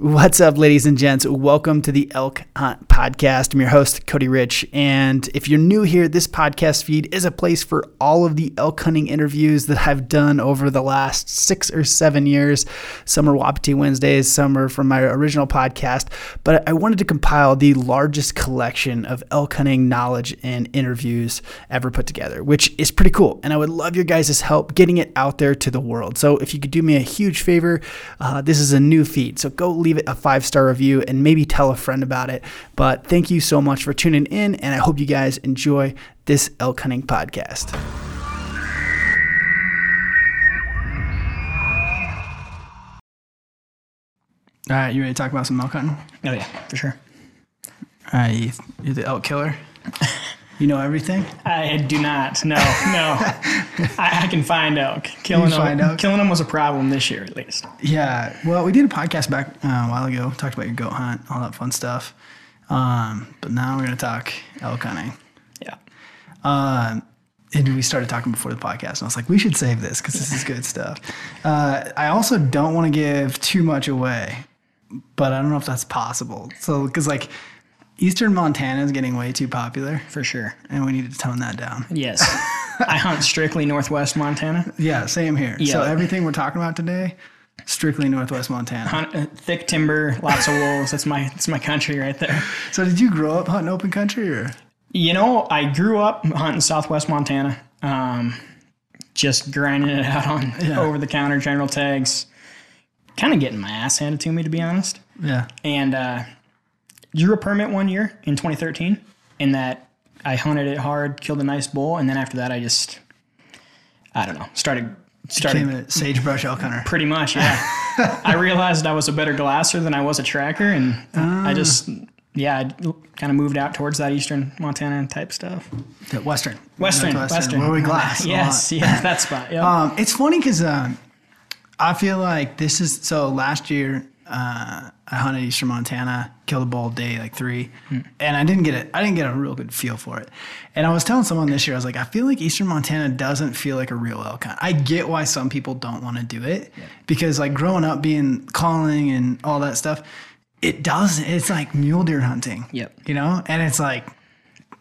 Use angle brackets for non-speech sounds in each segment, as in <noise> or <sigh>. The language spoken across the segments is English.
What's up, ladies and gents? Welcome to the Elk Hunt Podcast. I'm your host, Cody Rich. And if you're new here, this podcast feed is a place for all of the elk hunting interviews that I've done over the last six or seven years. Some are Wapiti Wednesdays, some are from my original podcast. But I wanted to compile the largest collection of elk hunting knowledge and interviews ever put together, which is pretty cool. And I would love your guys' help getting it out there to the world. So if you could do me a huge favor, uh, this is a new feed. So go leave it a five star review and maybe tell a friend about it. But thank you so much for tuning in, and I hope you guys enjoy this elk hunting podcast. All right, you ready to talk about some elk hunting? Oh yeah, for sure. All right, you- you're the elk killer. <laughs> You know everything. I do not. No, no. <laughs> I, I can find elk. Killing them. find elk? Killing them was a problem this year, at least. Yeah, well, we did a podcast back uh, a while ago. Talked about your goat hunt, all that fun stuff. Um, but now we're gonna talk elk hunting. Yeah. Um, and we started talking before the podcast, and I was like, we should save this because this is good stuff. Uh, I also don't want to give too much away, but I don't know if that's possible. So, because like Eastern Montana is getting way too popular, For sure. and we need to tone that down. Yes. <laughs> I hunt strictly Northwest Montana. Yeah, same here. So Yeah. everything we're talking about today, strictly Northwest Montana. Hunt uh, thick timber, lots of wolves. That's my that's my country right there. <laughs> So, did you grow up hunting open country, or You know, I grew up hunting Southwest Montana. Um, just grinding it out on Yeah. over the counter general tags. Kind of getting my ass handed to me, to be honest. yeah? and uh, drew a permit one year in 2013 in that I hunted it hard, killed a nice bull, and then after that I just I don't know started started Became a sagebrush elk hunter. pretty much yeah. <laughs> I realized I was a better glasser than I was a tracker, and I just yeah I kind of moved out towards that eastern Montana type stuff. The Western. Western, Northwestern, western, Where we glass. yes, <laughs> yeah, that spot. Yeah, Um, it's funny because um, I feel like this is so. Last year, uh, I hunted Eastern Montana, killed a bull day like three, and I didn't get it. I didn't get a real good feel for it. And I was telling someone this year, I was like, I feel like Eastern Montana doesn't feel like a real elk hunt. I get why some people don't want to do it because like growing up being calling and all that stuff, it doesn't. It's like mule deer hunting. Yep. You know, and it's like.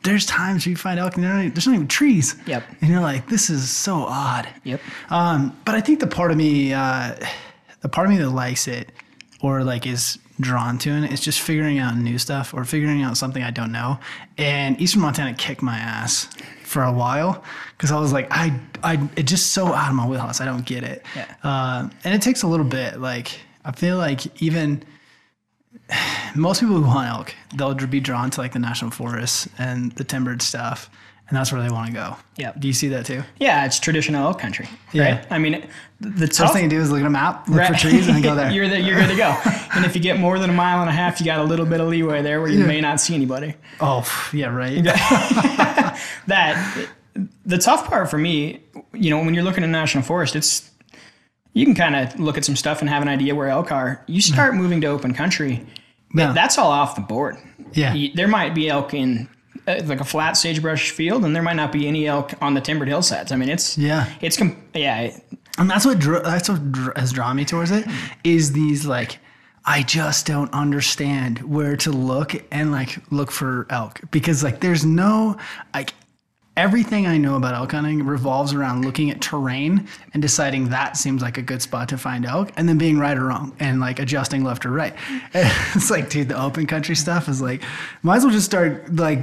There's times you find elk and not even- there's not even trees. Yep. And you're like, this is so odd. yep. Um, but I think the part of me, uh, the part of me that likes it or like is drawn to and it is just figuring out new stuff or figuring out something I don't know. And Eastern Montana kicked my ass for a while because I was like, I, I, it just so out of my wheelhouse. I don't get it. Yeah. Uh, and it takes a little bit. Like I feel like even <sighs> most people who hunt elk, they'll be drawn to like the national forests and the timbered stuff. And that's where they want to go. Yeah. Do you see that too? Yeah, it's traditional elk country. Yeah. I mean, the First thing you do is look at a map, look for trees, and then go <laughs> there. you're, the, you're good to go. and if you get more than a mile and a half, you got a little bit of leeway there where you Yeah. may not see anybody. oh, yeah, right. <laughs> <laughs> That the tough part for me, you know, when you're looking at national forest, it's you can kind of look at some stuff and have an idea where elk are. You start mm-hmm. moving to open country, Yeah. that's all off the board. Yeah. You- there might be elk in Uh, like a flat sagebrush field, and there might not be any elk on the timbered hillsides. I mean, it's Yeah. it's com- yeah, And that's what drew, that's what dr- has drawn me towards it is these like I just don't understand where to look and like look for elk because like there's no like everything I know about elk hunting revolves around looking at terrain and deciding that seems like a good spot to find elk and then being right or wrong and like adjusting left or right. <laughs> it's like dude the open country stuff is like might as well just start like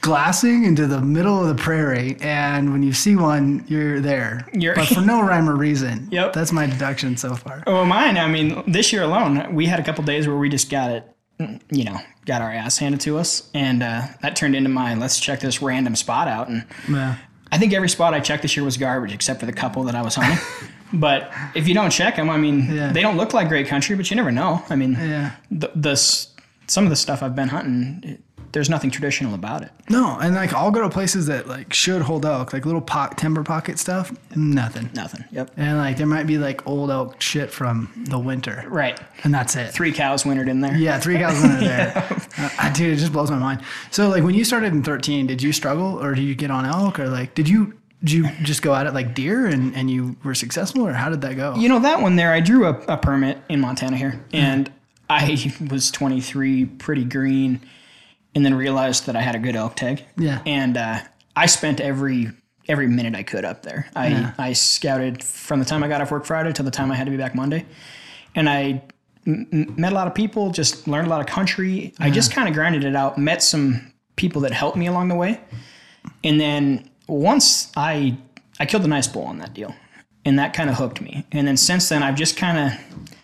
glassing into the middle of the prairie and when you see one you're there You're- but for no rhyme or reason <laughs> Yep. that's my deduction so far Well, mine, I mean, this year alone, we had a couple days where we just got it, you know, got our ass handed to us. And uh, that turned into my let's check this random spot out. And yeah I think every spot I checked this year was garbage except for the couple that I was hunting. <laughs> but if you don't check them, I mean, Yeah. they don't look like great country, but you never know. I mean, yeah the, the, some of the stuff I've been hunting, it, there's nothing traditional about it. no and like i'll go to places that like should hold elk like little timber pocket stuff nothing Nothing. Yep. and like there might be like old elk shit from the winter Right. and that's it Three cows wintered in there. Yeah, three cows under there. <laughs> Uh, dude, it just blows my mind. So, like, when you started in 13, did you struggle or did you get on elk or like, did you did you just go at it like deer and, and you were successful or how did that go? You know that one there. I drew a, a permit in Montana here, and I was 23, pretty green, and then realized that I had a good elk tag. Yeah. And uh, I spent every every minute I could up there. I Yeah. I scouted from the time I got off work Friday till the time I had to be back Monday, and I m- met a lot of people. Just learned a lot of country. I just kind of grinded it out. Met some people that helped me along the way, and then once I I killed a nice bull on that deal, and that kind of hooked me. And then since then, I've just kind of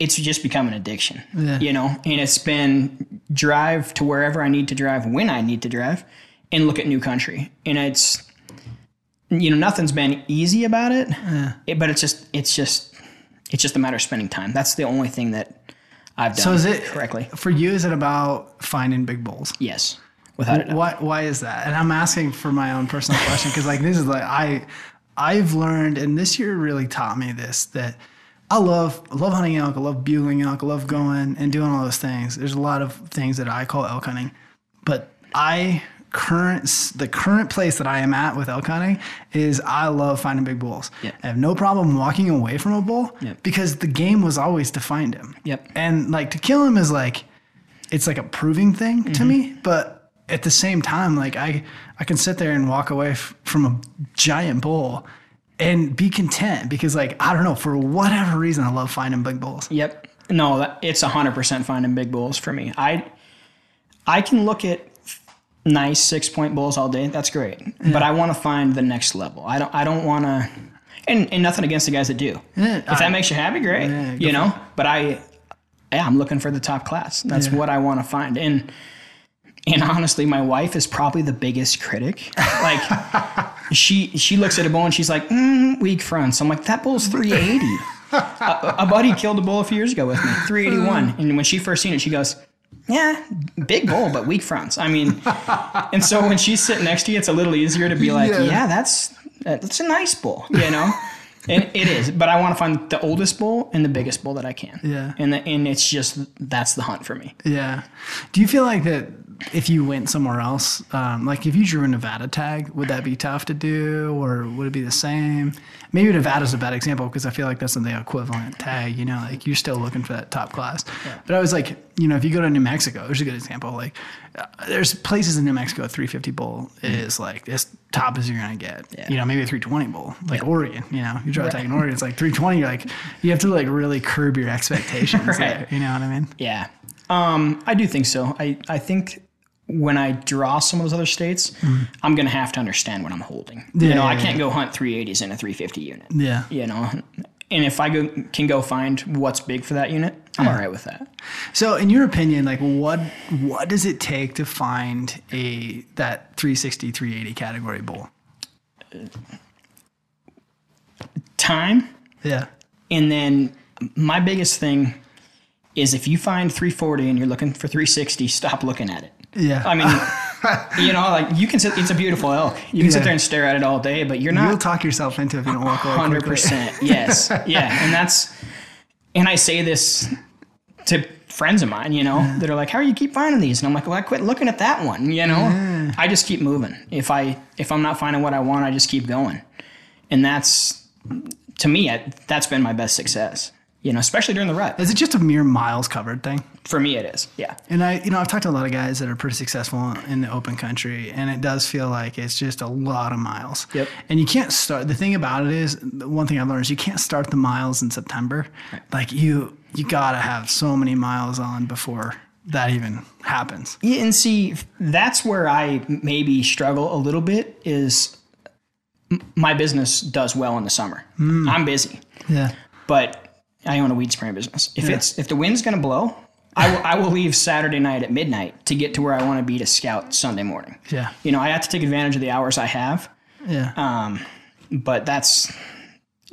it's just become an addiction, Yeah. you know. And it's been drive to wherever I need to drive when I need to drive, and look at new country. And it's you know nothing's been easy about it, it- but it's just it's just it's just a matter of spending time. That's the only thing that I've done So is it correctly. for you? Is it about finding big bowls? Yes, without. Why why is that? And I'm asking for my own personal question because like this is like I I've learned and this year really taught me this that I love I love hunting elk, I love bugling elk, I love going and doing all those things. There's a lot of things that I call elk hunting, but I current the current place that I am at with elk hunting is I love finding big bulls. Yep. I have no problem walking away from a bull Yep. because the game was always to find him. Yep. And like to kill him is like it's like a proving thing to Mm-hmm. me, but at the same time, like I, I can sit there and walk away f- from a giant bull and be content because like, I don't know, for whatever reason, I love finding big bulls. Yep. No, that, it's hundred percent finding big bulls for me. I I can look at nice six point bulls all day. That's great, but I want to find the next level. I don't. I don't want to. And, and nothing against the guys that do. Yeah, if I- that makes you happy, great. Yeah, you know. But I, yeah, I'm looking for the top class. That's Yeah. what I want to find. And and honestly, my wife is probably the biggest critic. Like <laughs> she she looks at a bull and she's like, mm, weak fronts. I'm like, that bull's 380 a, a buddy killed a bull a few years ago with me, 381. <laughs> And when she first seen it, she goes, yeah, big bull, but weak fronts. I mean, <laughs> and so when she's sitting next to you, it's a little easier to be like, Yeah. yeah, that's that's a nice bull, you know. And it is, but I want to find the oldest bull and the biggest bull that I can. Yeah. and the, and it's just that's the hunt for me. Yeah. Do you feel like that if you went somewhere else, um, like if you drew a Nevada tag, would that be tough to do or would it be the same? Maybe Nevada's a bad example because I feel like that's the equivalent tag, you know, like you're still looking for that top class. But I was like, you know, if you go to New Mexico, there's a good example. Like uh, there's places in New Mexico, 350 bull is like as top as you're going to get. Yeah. You know, maybe a 320 bull, like Oregon, you know, you draw a tag in Oregon, it's like 320. You're like, you have to like really curb your <laughs> expectations. Right. there, you know what I mean? Yeah, um, I do think so. I I think when I draw some of those other states, mm-hmm. I'm gonna have to understand what I'm holding. you Yeah, know, I can't go hunt 380s in a 350 unit. Yeah. you know and if i go can go find what's big for that unit i'm all right with that So, in your opinion, like what what does it take to find a that 360 380 category bull? time Yeah. and then my biggest thing is if you find 340 and you're looking for 360 stop looking at it Yeah. i mean <laughs> you know like you can sit it's a beautiful elk you can sit there and stare at it all day but you're not. You'll talk yourself into it if you don't walk away. 100%. Yes, <laughs> yeah, and that's, and I say this to friends of mine, you know, that are like, "How do you keep finding these?" And I'm like, "Well, I quit looking at that one." You know, I just keep moving. If I if I'm not finding what I want, I just keep going, and that's to me, I, that's been my best success. You know, especially during the rut. Is it just a mere miles covered thing? For me, it is. Yeah. And I, you know, I've talked to a lot of guys that are pretty successful in the open country, and it does feel like it's just a lot of miles. Yep. And you can't start. The thing about it is, the one thing I've learned is you can't start the miles in September. Right. Like you, you gotta have so many miles on before that even happens. Yeah, and see, that's where I maybe struggle a little bit. Is my business does well in the summer. Hmm. I'm busy. Yeah. but I own a weed spraying business. If it's if the wind's gonna blow, I will, I will leave Saturday night at midnight to get to where I want to be to scout Sunday morning. Yeah. You know, I have to take advantage of the hours I have, Yeah. Um, but that's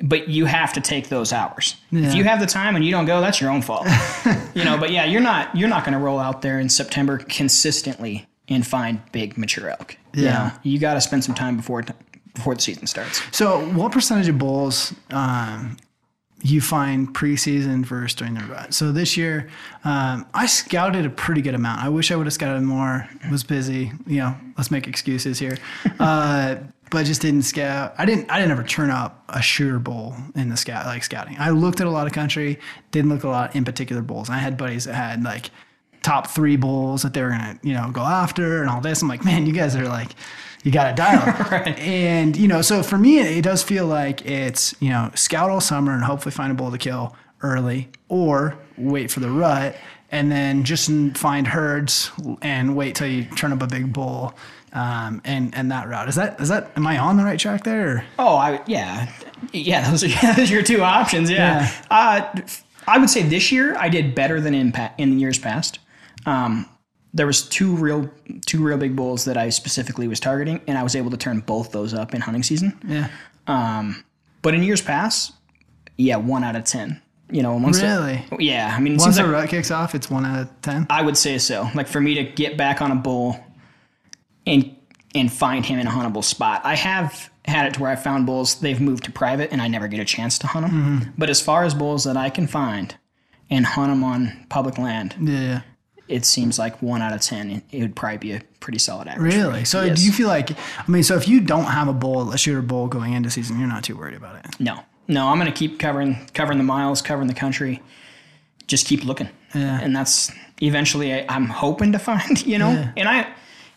but you have to take those hours. Yeah. If you have the time and you don't go, that's your own fault. <laughs> you know, but yeah, you're not you're not going to roll out there in September consistently and find big mature elk. You Yeah. know, you got to spend some time before before the season starts. So, what percentage of bulls um, you find preseason versus during the rut? So this year, um, I scouted a pretty good amount. I wish I would have scouted more. Was busy. You know, let's make excuses here. <laughs> Uh, but just didn't scout. I didn't. I didn't ever turn up a shooter bowl in the scout like scouting. I looked at a lot of country, didn't look a lot in particular bulls. I had buddies that had like top three bowls that they were gonna you know go after and all this. I'm like, man, you guys are like, you got to dial. <laughs> right. And you know, so for me, it, it does feel like it's you know scout all summer and hopefully find a bull to kill early, or wait for the rut and then just find herds and wait till you turn up a big bull um, and and that route. Is that is that am I on the right track there? Or? Oh, I yeah, yeah. Those are, <laughs> yeah, those are your two options. Yeah. yeah. Uh, I would say this year I did better than in pa- in years past. Um, there was two real two real big bulls that I specifically was targeting, and I was able to turn both those up in hunting season. Yeah. Um, but in years past, yeah, one out of ten. You know, once really, the, yeah. I mean, once the like, rut kicks off, it's one out of ten. I would say so. Like for me to get back on a bull and and find him in a huntable spot. I have had it to where I found bulls they've moved to private and I never get a chance to hunt them. Mm-hmm. But as far as bulls that I can find and hunt them on public land, yeah, it seems like one out of ten. It would probably be a pretty solid average. Really? So yes. do you feel like? I mean, so if you don't have a bull, a shooter bull going into season, you're not too worried about it. No, no. I'm going to keep covering covering the miles, covering the country. Just keep looking. Yeah. And that's eventually I, am hoping to <laughs> find. You know, yeah. and I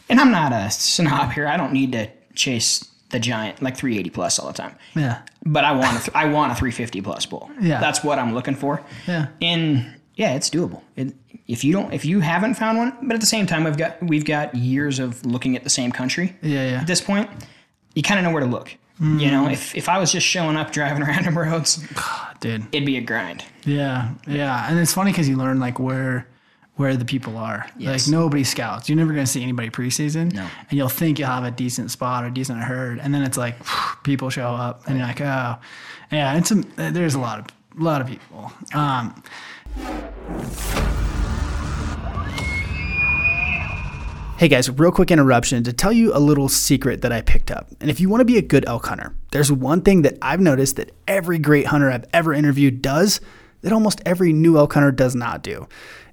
and I'm not a snob here. I don't need to chase the giant like 380 plus all the time. Yeah. But I want a th- I want a 350 plus bull. <laughs> Yeah. That's what I'm looking for. Yeah. And yeah, it's doable. It, if you don't if you haven't found one, but at the same time we've got we've got years of looking at the same country. Yeah, yeah. At this point, you kind of know where to look. Mm. You know, if if I was just showing up <laughs> driving random roads, dude, it'd be a grind. Yeah. Yeah. And it's funny cuz you learn like where where the people are. Yes. Like nobody scouts. You're never going to see anybody preseason. No. And you'll think you'll have a decent spot or decent herd, and then it's like people show up, and you're like, oh, yeah. It's a, there's a lot of a lot of people. Um, Hey guys, real quick interruption to tell you a little secret that I picked up. And if you want to be a good elk hunter, there's one thing that I've noticed that every great hunter I've ever interviewed does that almost every new elk hunter does not do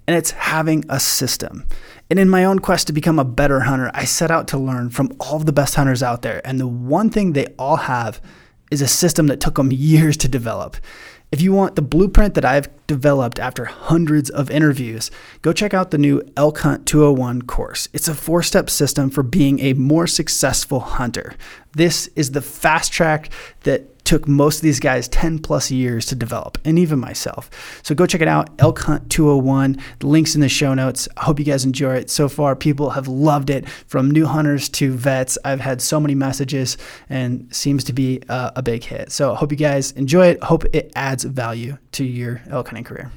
and it's having a system. And in my own quest to become a better hunter, I set out to learn from all of the best hunters out there. And the one thing they all have is a system that took them years to develop. If you want the blueprint that I've developed after hundreds of interviews, go check out the new Elk Hunt 201 course. It's a four step system for being a more successful hunter. This is the fast track that took most of these guys 10 plus years to develop, and even myself. So go check it out, Elk Hunt 201. The link's in the show notes. I hope you guys enjoy it. So far, people have loved it from new hunters to vets. I've had so many messages and seems to be a, a big hit. So I hope you guys enjoy it. Hope it adds value to your elk hunting career.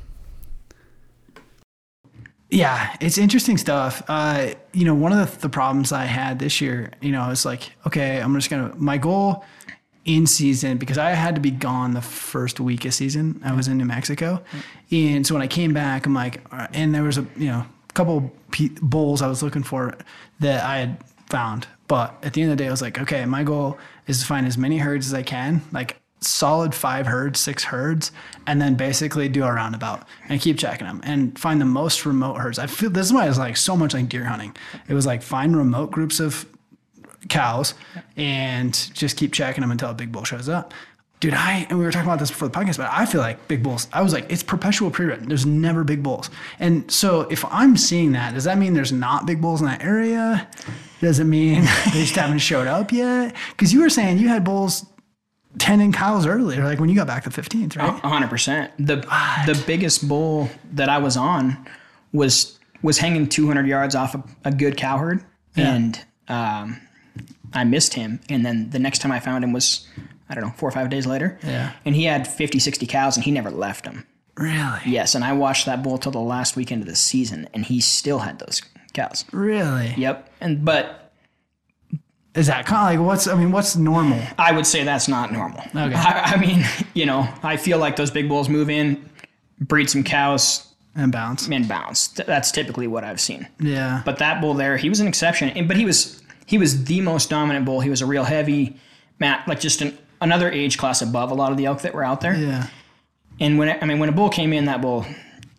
Yeah, it's interesting stuff. Uh, you know, one of the, the problems I had this year, you know, I was like, okay, I'm just gonna. My goal in season because I had to be gone the first week of season. I was in New Mexico, and so when I came back, I'm like, and there was a you know couple bulls I was looking for that I had found, but at the end of the day, I was like, okay, my goal is to find as many herds as I can, like solid five herds, six herds, and then basically do a roundabout and keep checking them and find the most remote herds. I feel this is why it's like so much like deer hunting. It was like find remote groups of cows and just keep checking them until a big bull shows up. Dude, I and we were talking about this before the podcast, but I feel like big bulls. I was like, it's perpetual pre-rut. There's never big bulls, and so if I'm seeing that, does that mean there's not big bulls in that area? Does it mean <laughs> they just haven't showed up yet? Because you were saying you had bulls tending cows earlier, like when you got back the 15th, right? hundred percent. The what? the biggest bull that I was on was was hanging 200 yards off a, a good cow herd, yeah. and um, I missed him. And then the next time I found him was, I don't know, four or five days later. Yeah. And he had 50, 60 cows and he never left them. Really? Yes. And I watched that bull till the last weekend of the season and he still had those cows. Really? Yep. And, but, is that kind of like what's? I mean, what's normal? I would say that's not normal. Okay. I, I mean, <laughs> you know, I feel like those big bulls move in, breed some cows, and bounce and bounce. That's typically what I've seen. Yeah. But that bull there, he was an exception. But he was he was the most dominant bull. He was a real heavy, mat, like just an, another age class above a lot of the elk that were out there. Yeah. And when I mean when a bull came in, that bull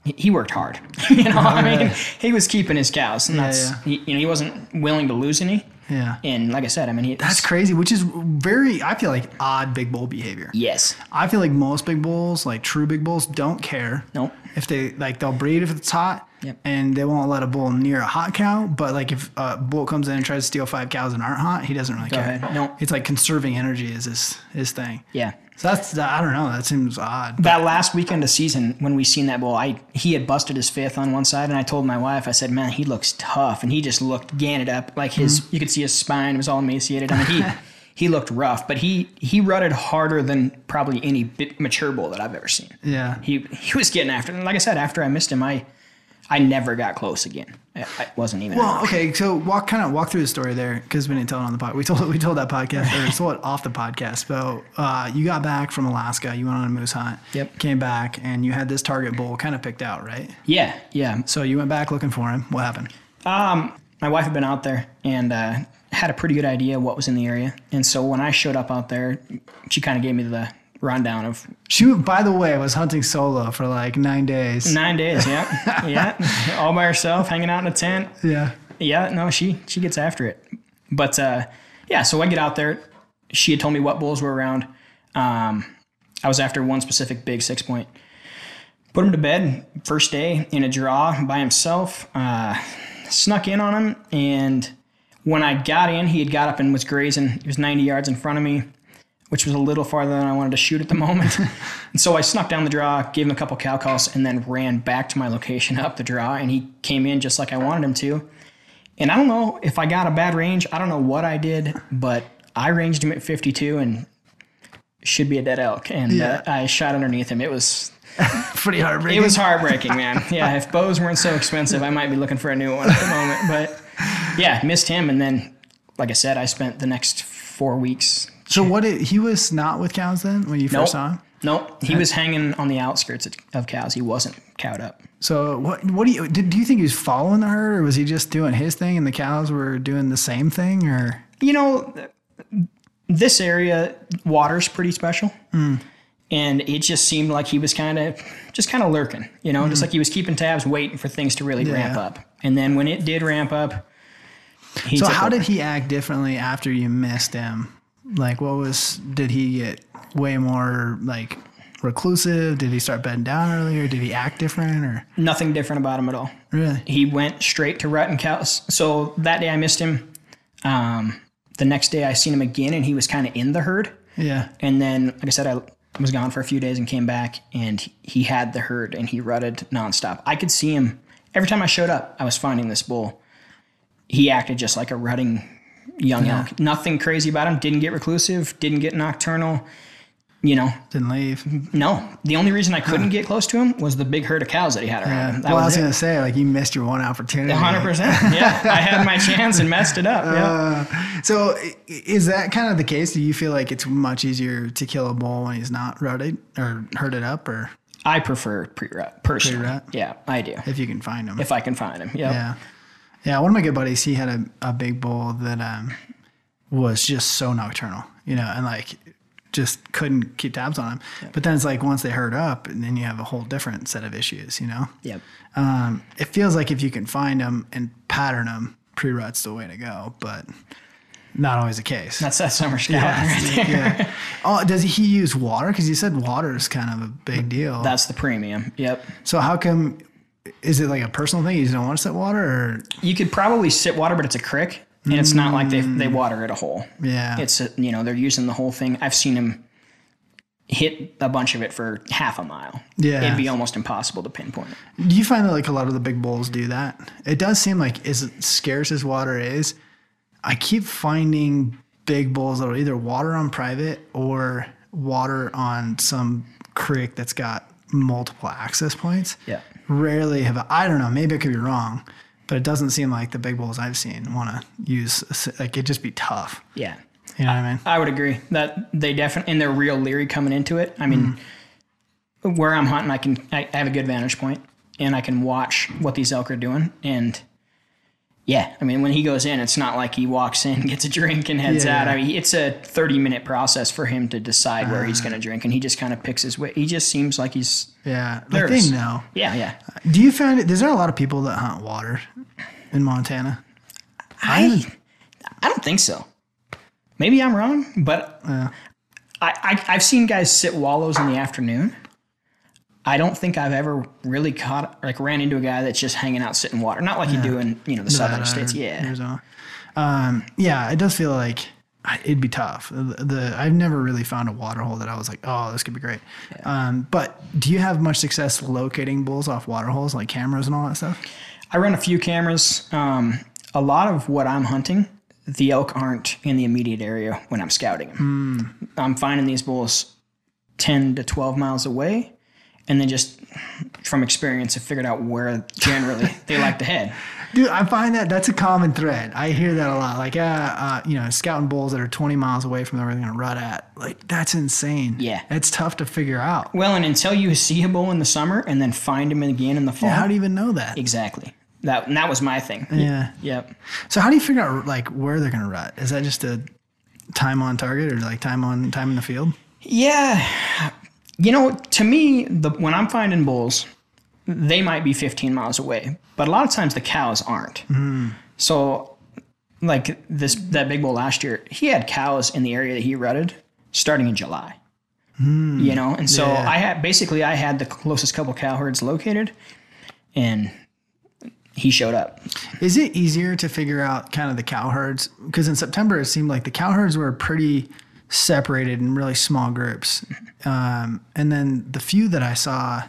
he worked hard. <laughs> you know, I mean, <laughs> he was keeping his cows, and that's yeah, yeah. He, you know he wasn't willing to lose any. Yeah. And like I said, I mean, he, That's crazy, which is very, I feel like, odd big bull behavior. yes. I feel like most big bulls, like true big bulls, don't care. Nope. If they, like, they'll breed if it's hot. Yep. And they won't let a bull near a hot cow. But, like, if a bull comes in and tries to steal five cows and aren't hot, he doesn't really care. ahead. No. It's like conserving energy is his, his thing. Yeah. So that's, I don't know, that seems odd. That last weekend of season, when we seen that bull, I he had busted his fifth on one side, and I told my wife, I said, "Man, he looks tough," and he just looked ganted up, like his. Mm-hmm. You could see his spine was all emaciated. I mean, he <laughs> he looked rough, but he he rutted harder than probably any bit mature bull that I've ever seen. Yeah. He he was getting after. And like I said, after I missed him, I I never got close again. I, I wasn't even. Well, okay, so walk kind of walk through the story there because we didn't tell it on the pod. We told we told that podcast or <laughs> told it off the podcast. But uh, you got back from Alaska, you went on a moose hunt. Yep. Came back and you had this target bull kind of picked out, right? yeah, yeah. So you went back looking for him. What happened? Um, my wife had been out there and uh, had a pretty good idea what was in the area, and so when I showed up out there, she kind of gave me the rundown of She, by the way, was hunting solo for like nine days. nine days. Yeah, <laughs> yeah, all by herself, hanging out in a tent. Yeah. Yeah, no, she she gets after it. But uh, yeah, so I get out there. She had told me what bulls were around. Um, I was after one specific big six point. Put him to bed first day in a draw by himself. Uh, snuck in on him, and when I got in, he had got up and was grazing. He was 90 yards in front of me, which was a little farther than I wanted to shoot at the moment. <laughs> and so I snuck down the draw, gave him a couple cow calls, and then ran back to my location up the draw. And he came in just like I wanted him to. And I don't know if I got a bad range. I don't know what I did, but I ranged him at 52 and should be a dead elk. And Yeah. uh, I shot underneath him. It was <laughs> Pretty heartbreaking. it was heartbreaking, man. Yeah, if bows weren't so expensive, I might be looking for a new one at the moment. But yeah, missed him, and then, like I said, I spent the next four weeks. So what? Did, he was not with cows then when you Nope. first saw him. Nope, he uh, was hanging on the outskirts of- cows. He wasn't cowed up. So what? What do you did? Do you think he was following the herd, or was he just doing his thing and the cows were doing the same thing? Or You know, this area water's pretty special. Hmm. And it just seemed like he was kind of just kind of lurking, you know, just like he was keeping tabs, waiting for things to really ramp up. And then when it did ramp up, he So how over. did he act differently after you missed him? Like what was did he get way more like reclusive? Did he start bedding down earlier? Did he act different or nothing different about him at all? really? he went straight to rut and cows. So that day I missed him. Um, the next day I seen him again, and he was kind of in the herd. Yeah. And then, like I said, I was gone for a few days and came back, and he had the herd, and he rutted nonstop. I could see him every time I showed up. I was finding this bull. He acted just like a rutting young elk. Nothing crazy about him. Didn't get reclusive. Didn't get nocturnal. You know, Didn't leave. no. The only reason I couldn't get close to him was the big herd of cows that he had around Yeah. him. That Well, I was was it. gonna say like you missed your one opportunity. hundred percent. <laughs> Yeah, I had my chance and messed it up. Yeah. So is that kind of the case? Do you feel like it's much easier to kill a bull when he's not rutted or herded up, or I prefer pre-rut personally. Pre-rut? Yeah, I do. if you can find him? If I can find him. Yep. Yeah. Yeah. One of my good buddies, he had a, a big bull that um, was just so nocturnal, you know, and like just couldn't keep tabs on him. But then it's like once they herd up, and then you have a whole different set of issues, you know? Yep. Um, it feels like if you can find them and pattern them, pre rut's the way to go, but not always the case. That's that summer scout right there. yeah. Oh, does he use water? Because you said water is kind of a big deal. That's the premium. Yep. so how come? Is it like a personal thing? You don't want to set water, or You could probably sit water, but it's a creek, and it's not like they they mm. water it a hole. yeah? It's a, you know they're using the whole thing. I've seen him hit a bunch of it for half a mile. Yeah. It'd be almost impossible to pinpoint it. Do you find that like a lot of the big bulls do that? It does seem like as scarce as water is, I keep finding big bulls that'll either water on private or water on some creek that's got multiple access points. Yeah. Rarely have I, I don't know, maybe I could be wrong, but it doesn't seem like the big bulls I've seen want to use like it'd just be tough. Yeah. You know what I mean? I would agree that they definitely and they're real leery coming into it. I mean, mm. where I'm hunting, I can I I have a good vantage point and I can watch what these elk are doing. And yeah, I mean, when he goes in, it's not like he walks in, <laughs> gets a drink, and heads Yeah. out. I mean, it's a 30 minute process for him to decide where he's uh-huh. going to drink, and he just kind of picks his way. He just seems like he's Yeah. Like they know. yeah, yeah. Do you find it? Is there a lot of people that hunt water in Montana? I I don't think so. Maybe I'm wrong, but I, I I've seen guys sit wallows in the afternoon. I don't think I've ever really caught like ran into a guy that's just hanging out sitting water. Not like you do in you know the southern states. Yeah, Arizona. Um, yeah, it does feel like it'd be tough. The, the I've never really found a water hole that I was like, oh, this could be great. Um, but do you have much success locating bulls off water holes, like cameras and all that stuff? I run a few cameras. Um, a lot of what I'm hunting, the elk aren't in the immediate area when I'm scouting them. I'm finding these bulls 10 to 12 miles away, and then just from experience, have figured out where generally <laughs> they like to head. Dude, I find that that's a common thread. I hear that a lot. Like, uh, uh, you know, scouting bulls that are 20 miles away from where they're going to rut at. Like, that's insane. Yeah. It's tough to figure out. Well, and until you see a bull in the summer and then find him again in the fall. How do you even know that? exactly. That, and that was my thing. Yeah. Yep. So how do you figure out like where they're going to rut? Is that just a time on target or like time on time in the field? Yeah. You know, to me, the when I'm finding bulls, they might be 15 miles away, but a lot of times the cows aren't. Hmm. So, like this that big bull last year, he had cows in the area that he rutted starting in July. Hmm. You know, and so Yeah. I had basically I had the closest couple cow herds located, and he showed up. Is it easier to figure out kind of the cow herds? Because in September it seemed like the cow herds were pretty separated in really small groups, um, and then the few that I saw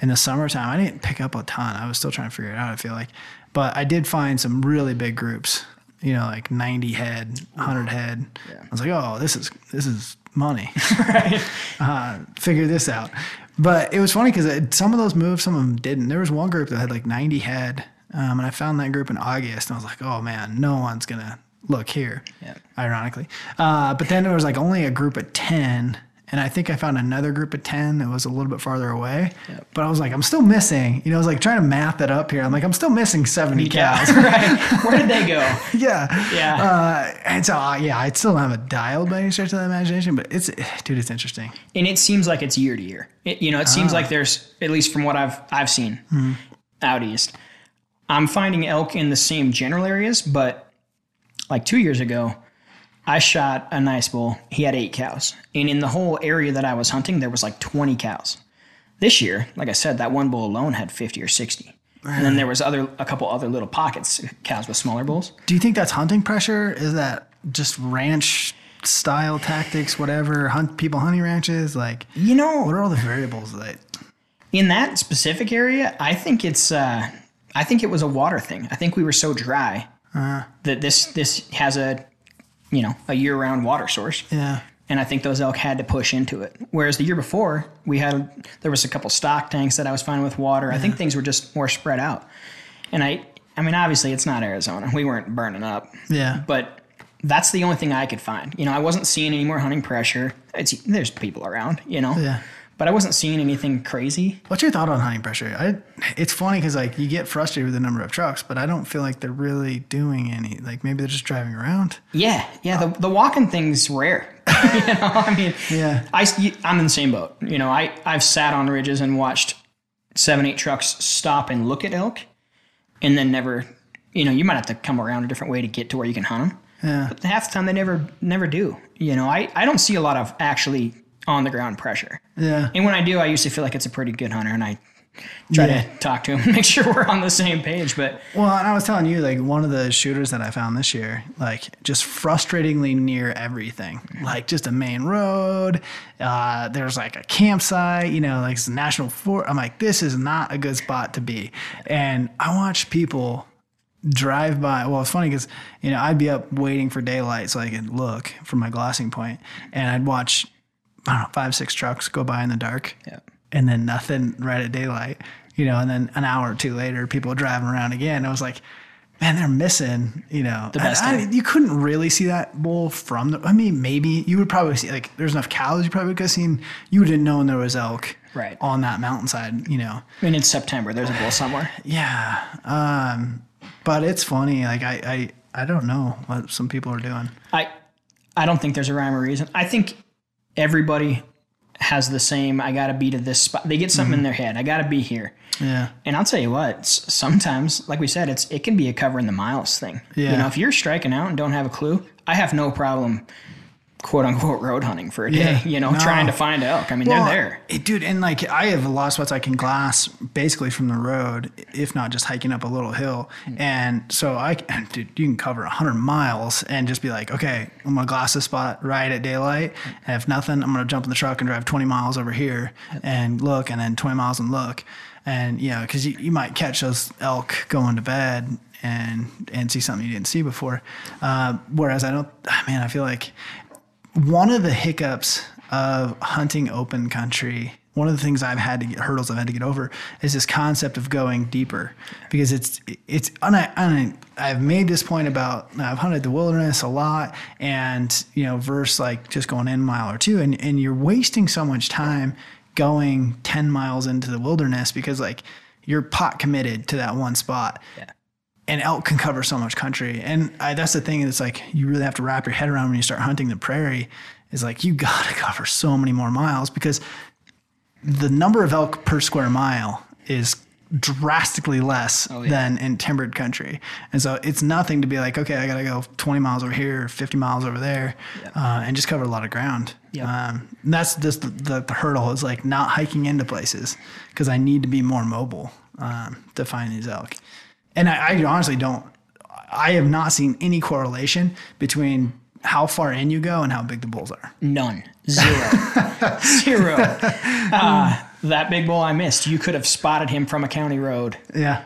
in the summertime, I didn't pick up a ton. I was still trying to figure it out. I feel like, but I did find some really big groups. You know, like ninety head, hundred head. I was like, oh, this is this is money. <laughs> <laughs> uh, figure this out. But it was funny because some of those moved, some of them didn't. There was one group that had like 90 head, um, and I found that group in August, and I was like, oh man, no one's gonna look here. Yeah. Ironically, uh, but then it was like only a group of 10, and I think I found another group of 10 that was a little bit farther away. But I was like, I'm still missing. You know, I was like trying to math that up here. I'm like, I'm still missing 70 cows. <laughs> right. Where did they go? <laughs> yeah. Yeah. Uh, and so, uh, yeah, I still don't have a dial by any stretch of the imagination, but it's, dude, it's interesting. and it seems like it's year to year. It, you know, it seems like there's at least from what I've I've seen out east. I'm finding elk in the same general areas, but like two years ago, I shot a nice bull. He had eight cows, and in the whole area that I was hunting, there was like 20 cows. This year, like I said, that one bull alone had 50 or 60. And then there was other a couple other little pockets, cows with smaller bulls. Do you think that's hunting pressure? Is that just ranch style tactics, whatever? Hunt people hunting ranches? Like, You know, what are all the variables that? in that specific area, I think it's uh, I think it was a water thing. I think we were so dry Uh-huh. that this this has a you know a year round water source, Yeah. and I think those elk had to push into it. Whereas the year before, we had there was a couple stock tanks that I was finding with water. I think things were just more spread out, and I I mean obviously it's not Arizona. We weren't burning up, Yeah. but that's the only thing I could find. You know, I wasn't seeing any more hunting pressure. It's there's people around, you know. Yeah. But I wasn't seeing anything crazy. What's your thought on hunting pressure? I, it's funny because like you get frustrated with the number of trucks, but I don't feel like they're really doing any. Like maybe they're just driving around. Yeah, yeah. The, the walking thing's rare. <laughs> you know, I mean, Yeah. I I'm in the same boat. You know, I I've sat on ridges and watched seven eight trucks stop and look at elk, and then never. You know, you might have to come around a different way to get to where you can hunt them. Yeah. But half the time they never never do. You know, I I don't see a lot of actually on the ground pressure. Yeah. And when I do, I usually feel like it's a pretty good hunter, and I try Yeah. to talk to him and <laughs> make sure we're on the same page. But Well, and I was telling you, like one of the shooters that I found this year, like just frustratingly near everything, like just a main road. Uh, there's like a campsite, you know, like it's a national fort. I'm like, this is not a good spot to be. And I watch people drive by. Well, it's funny because you know I'd be up waiting for daylight so I could look from my glassing point, and I'd watch I don't know five six trucks go by in the dark yeah. and then nothing right at daylight, you know, and then an hour or two later, people driving around again. I was like, man, they're missing, you know, the best I, time. you couldn't really see that bull from the, I mean, maybe you would probably see like, there's enough cows. You probably could have seen, you would have known there was elk Right. on that mountainside, you know? I mean, it's September. There's a bull <sighs> somewhere. Yeah. Um, but it's funny. Like I, I, I don't know what some people are doing. I I don't think there's a rhyme or reason. I think everybody has the same. I got to be to this spot. They get something in mm-hmm. their head. I got to be here. Yeah. And I'll tell you what. Sometimes, like we said, it's it can be a covering the miles thing. Yeah. You know, if you're striking out and don't have a clue, I have no problem, quote unquote, road hunting for a day. Yeah. You know, No. trying to find elk. I mean, Well, they're there. it- dude, and like I have a lot of spots I can glass basically from the road, if not just hiking up a little hill. Hmm. And so I, dude, you can cover 100 miles and just be like, okay, I'm gonna glass this spot right at daylight. And if nothing, I'm gonna jump in the truck and drive 20 miles over here and look, and then 20 miles and look. And you know, because you, you might catch those elk going to bed and and see something you didn't see before. Uh, whereas I don't, ah, man, I feel like one of the hiccups of hunting open country one of the things I've had to get hurdles I've had to get over is this concept of going deeper because it's it's and I, I've made this point about I've hunted the wilderness a lot and you know versus like just going in a mile or two and and you're wasting so much time going 10 miles into the wilderness because like you're pot committed to that one spot Yeah. And elk can cover so much country. And I, that's the thing that's like you really have to wrap your head around when you start hunting the prairie. Is like you <laughs> got to cover so many more miles because the number of elk per square mile is drastically less Oh, yeah. than in timbered country. And so it's nothing to be like, okay, I got to go 20 miles over here, 50 miles over there, uh, and just cover a lot of ground. Yep. Um, that's just the, the, the hurdle is like not hiking into places because I need to be more mobile um, to find these elk. And I, I honestly don't, I have not seen any correlation between how far in you go and how big the bulls are. None. Zero. <laughs> Zero. <laughs> Uh, that big bull I missed, you could have spotted him from a county road Yeah.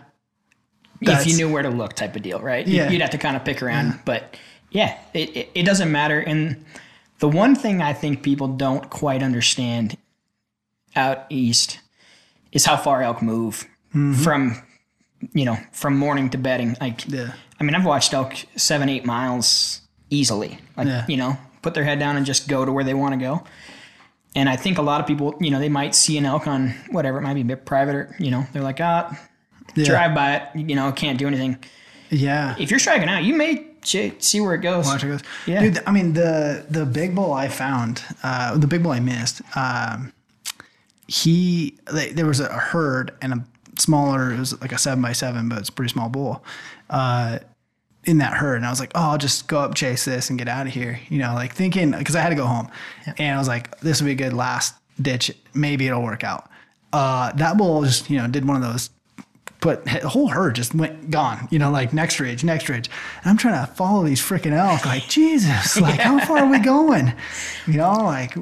if you knew where to look, type of deal, right? Yeah. You'd have to kind of pick around. But yeah, it, it, it doesn't matter. And the one thing I think people don't quite understand out east is how far elk move from, you know, from morning to bedding. Like, Yeah. I mean, I've watched elk seven, eight miles easily. Like, Yeah. you know, put their head down and just go to where they want to go. And I think a lot of people, you know, they might see an elk on whatever, it might be a bit private or, you know, they're like, ah, Yeah. drive by it, you know, can't do anything. Yeah. If you're striking out, you may see where it goes. Watch it goes. Yeah. Dude, I mean the the big bull I found, uh, the big bull I missed. Um, he like, there was a herd and a smaller. It was like a seven by seven, but it's a pretty small bull. Uh, in that herd, and I was like, "Oh, I'll just go up, chase this, and get out of here." You know, like thinking because I had to go home, and I was like, "This will be a good last ditch. Maybe it'll work out." Uh, that bull just you know did one of those but the whole herd just went gone, you know, like next ridge, next ridge. And I'm trying to follow these freaking elk, like, <laughs> Jesus, like, how far are we going? You know, like,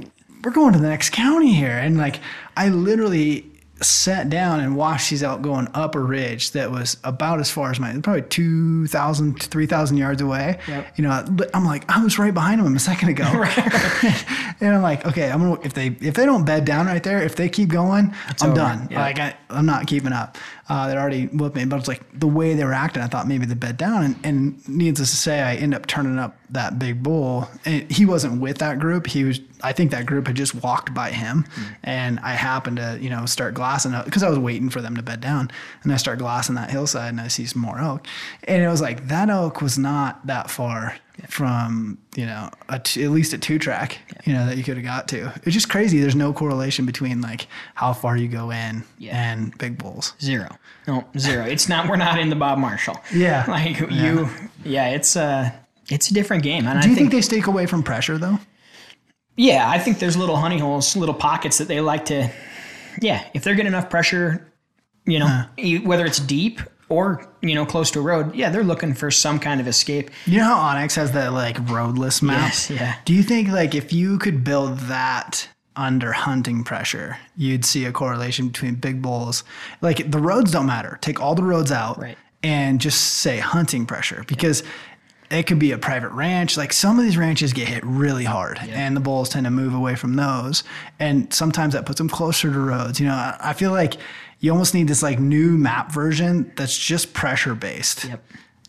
we're going to the next county here. And like, I literally sat down and watched these elk going up a ridge that was about as far as my, probably 2,000 to 3,000 yards away. Yep. You know, I'm like, I was right behind them a second ago. <laughs> <laughs> and I'm like, okay, I'm gonna, if they, if they don't bed down right there, if they keep going, I'm over. done. Yeah. Like, I, I'm not keeping up. Uh, they're already whooped me, but it's like the way they were acting. I thought maybe they bed down, and, and needless to say, I end up turning up that big bull. And he wasn't with that group. He was. I think that group had just walked by him, and I happened to you know start glassing up because I was waiting for them to bed down, and I start glassing that hillside, and I see some more elk, and it was like that elk was not that far from you know a t- at least a two track you know that you could have got to. It's just crazy. There's no correlation between like how far you go in Yeah. and big bulls. Zero. No, zero. It's not. We're not in the Bob Marshall. <laughs> Yeah. <laughs> Like you. Yeah. It's a. It's a different game, and Do I you think, think they stay away from pressure though? Yeah, I think there's little honey holes, little pockets that they like to. Yeah, if they're getting enough pressure, you know, e- whether it's deep or you know close to a road, yeah, they're looking for some kind of escape. You know how onX has that like roadless map? Yes, yeah. Do you think like if you could build that under hunting pressure, you'd see a correlation between big bulls? Like the roads don't matter. Take all the roads out Right. and just say hunting pressure because it could be a private ranch. Like some of these ranches get hit really hard and the bulls tend to move away from those. And sometimes that puts them closer to roads. You know, I, I feel like you almost need this like new map version that's just pressure based. Yep.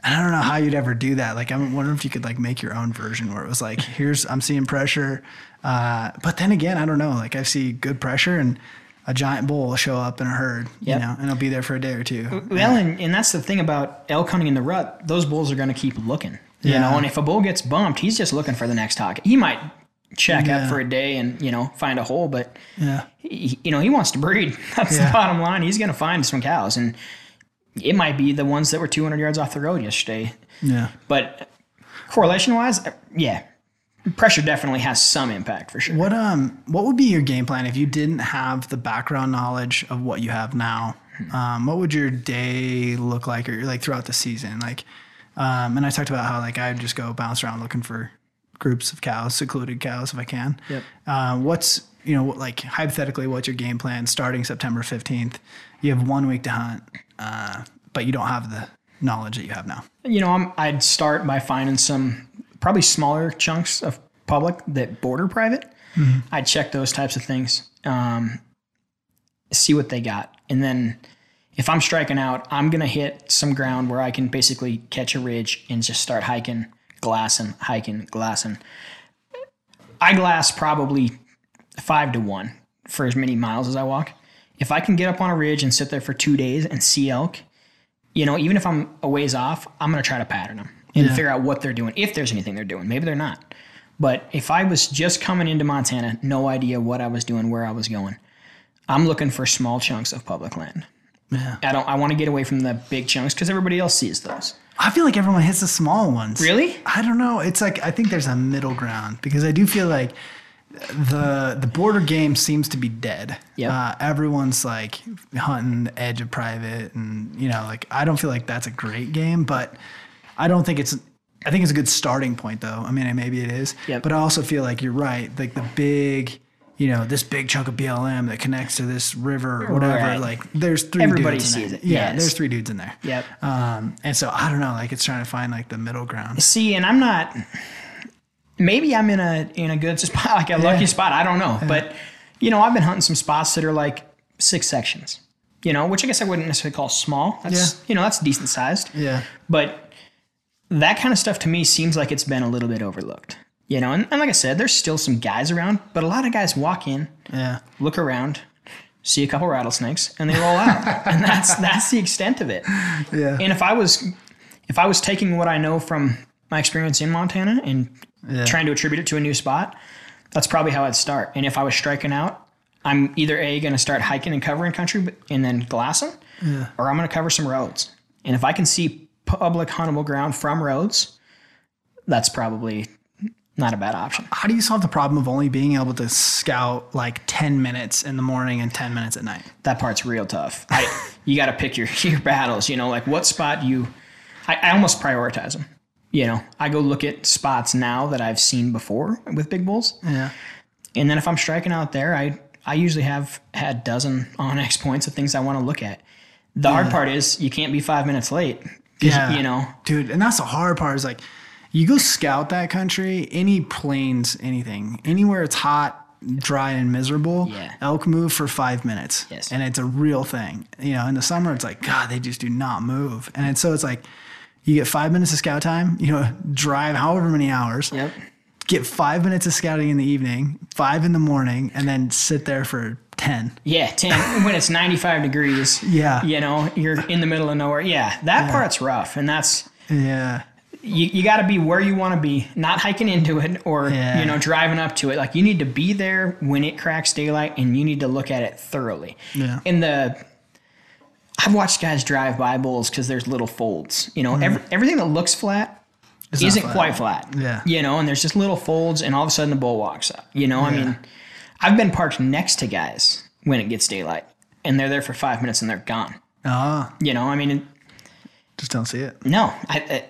And I don't know how you'd ever do that. Like, I'm wondering if you could like make your own version where it was like, here's I'm seeing pressure, uh, but then again, I don't know. Like, I see good pressure and a giant bull will show up in a herd, Yep. you know, and it'll be there for a day or two. Well, and, and that's the thing about elk hunting in the rut. Those bulls are going to keep looking. You Yeah. know, and if a bull gets bumped, he's just looking for the next target. He might check Yeah. up for a day and you know find a hole, but Yeah. he, you know he wants to breed. <laughs> That's Yeah. the bottom line. He's going to find some cows, and it might be the ones that were 200 yards off the road yesterday. Yeah. But correlation wise, yeah, pressure definitely has some impact for sure. What um what would be your game plan if you didn't have the background knowledge of what you have now? Um, what would your day look like or like throughout the season? Like um and I talked about how like I would just go bounce around looking for groups of cows, secluded cows if I can. Yep. Uh, what's you know like hypothetically what's your game plan starting September 15th? You have one week to hunt, uh, but you don't have the knowledge that you have now. You know, I'm, I'd start by finding some probably smaller chunks of public that border private. I'd check those types of things, um, see what they got, and then if I'm striking out, I'm gonna hit some ground where I can basically catch a ridge and just start hiking, glassing, hiking, glassing. I glass probably five to one for as many miles as I walk. If I can get up on a ridge and sit there for two days and see elk, you know, even if I'm a ways off, I'm going to try to pattern them and Yeah. figure out what they're doing. If there's anything they're doing, maybe they're not. But if I was just coming into Montana, no idea what I was doing, where I was going, I'm looking for small chunks of public land. Yeah. I don't. I want to get away from the big chunks because everybody else sees those. I feel like everyone hits the small ones. Really? I don't know. It's like I think there's a middle ground because I do feel like the the border game seems to be dead. Yep. Uh, everyone's like hunting the edge of private, and you know, like I don't feel like that's a great game, but I don't think it's. I think it's a good starting point, though. I mean, maybe it is, Yep. but I also feel like you're right. Like the big, you know, this big chunk of BLM that connects to this river or whatever. Right. Like, there's three. Everybody dudes in sees there. it. Yeah, Yes. there's three dudes in there. Yep. Um, and so I don't know, like it's trying to find like the middle ground. See, and I'm not. Maybe I'm in a in a good <laughs> spot, like a lucky spot. I don't know, but you know, I've been hunting some spots that are like six sections. You know, which I guess I wouldn't necessarily call small. That's Yeah. you know that's decent sized. Yeah. But that kind of stuff to me seems like it's been a little bit overlooked. You know, and, and like I said, there's still some guys around, but a lot of guys walk in, Yeah. look around, see a couple rattlesnakes, and they roll out. <laughs> and that's that's the extent of it. Yeah. And if I was if I was taking what I know from my experience in Montana and Yeah. trying to attribute it to a new spot, that's probably how I'd start. And if I was striking out, I'm either a going to start hiking and covering country and then glassing, or I'm going to cover some roads. And if I can see public huntable ground from roads, that's probably not a bad option. How do you solve the problem of only being able to scout like 10 minutes in the morning and 10 minutes at night? that part's real tough. I, you got to pick your <laughs> your battles. You know, like what spot you. I, I almost prioritize them. You know, I go look at spots now that I've seen before with big bulls, Yeah. and then if I'm striking out there, I I usually have had dozen onX points of things I want to look at. The hard part is you can't be five minutes late. Yeah. you know. Dude, and that's the hard part is like you go scout that country, any plains, anything, anywhere it's hot, dry, and miserable, Yeah. elk move for five minutes. Yes. And it's a real thing. You know, in the summer, it's like, God, they just do not move. And it's, so it's like, you get five minutes of scout time, you know, <laughs> drive however many hours, Yep. get five minutes of scouting in the evening, five in the morning, and then sit there for 10. Yeah, ten when it's 95 degrees. Yeah. You know, you're in the middle of nowhere. Yeah, that part's rough, and that's Yeah. You, you got to be where you want to be, not hiking into it or Yeah. you know driving up to it. Like you need to be there when it cracks daylight, and you need to look at it thoroughly. Yeah. In the, I've watched guys drive by bulls because there's little folds. You know, every, everything that looks flat Mm. not isn't flat. quite flat. Yeah. You know, and there's just little folds, and all of a sudden the bull walks up. You know, I mean, I've been parked next to guys when it gets daylight, and they're there for five minutes and they're gone. Oh, You know, I mean. Just don't see it. no, I, I,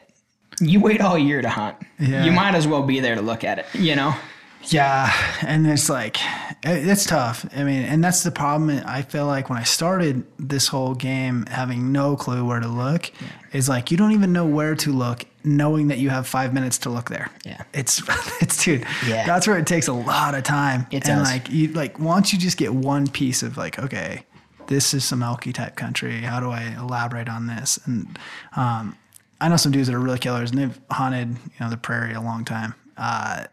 you wait all year to hunt. Yeah. You might as well be there to look at it. You know. Yeah, and it's like it's tough. I mean, and that's the problem. I feel like when I started this whole game, having no clue where to look, is like you don't even know where to look, knowing that you have five minutes to look there. Yeah. it's <laughs> it's dude. Yeah. that's where it takes a lot of time. It and does. like you like once you just get one piece of like okay, this is some elky type country. How do I elaborate on this? And um, I know some dudes that are really killers, and they've hunted you know the prairie a long time. Uh,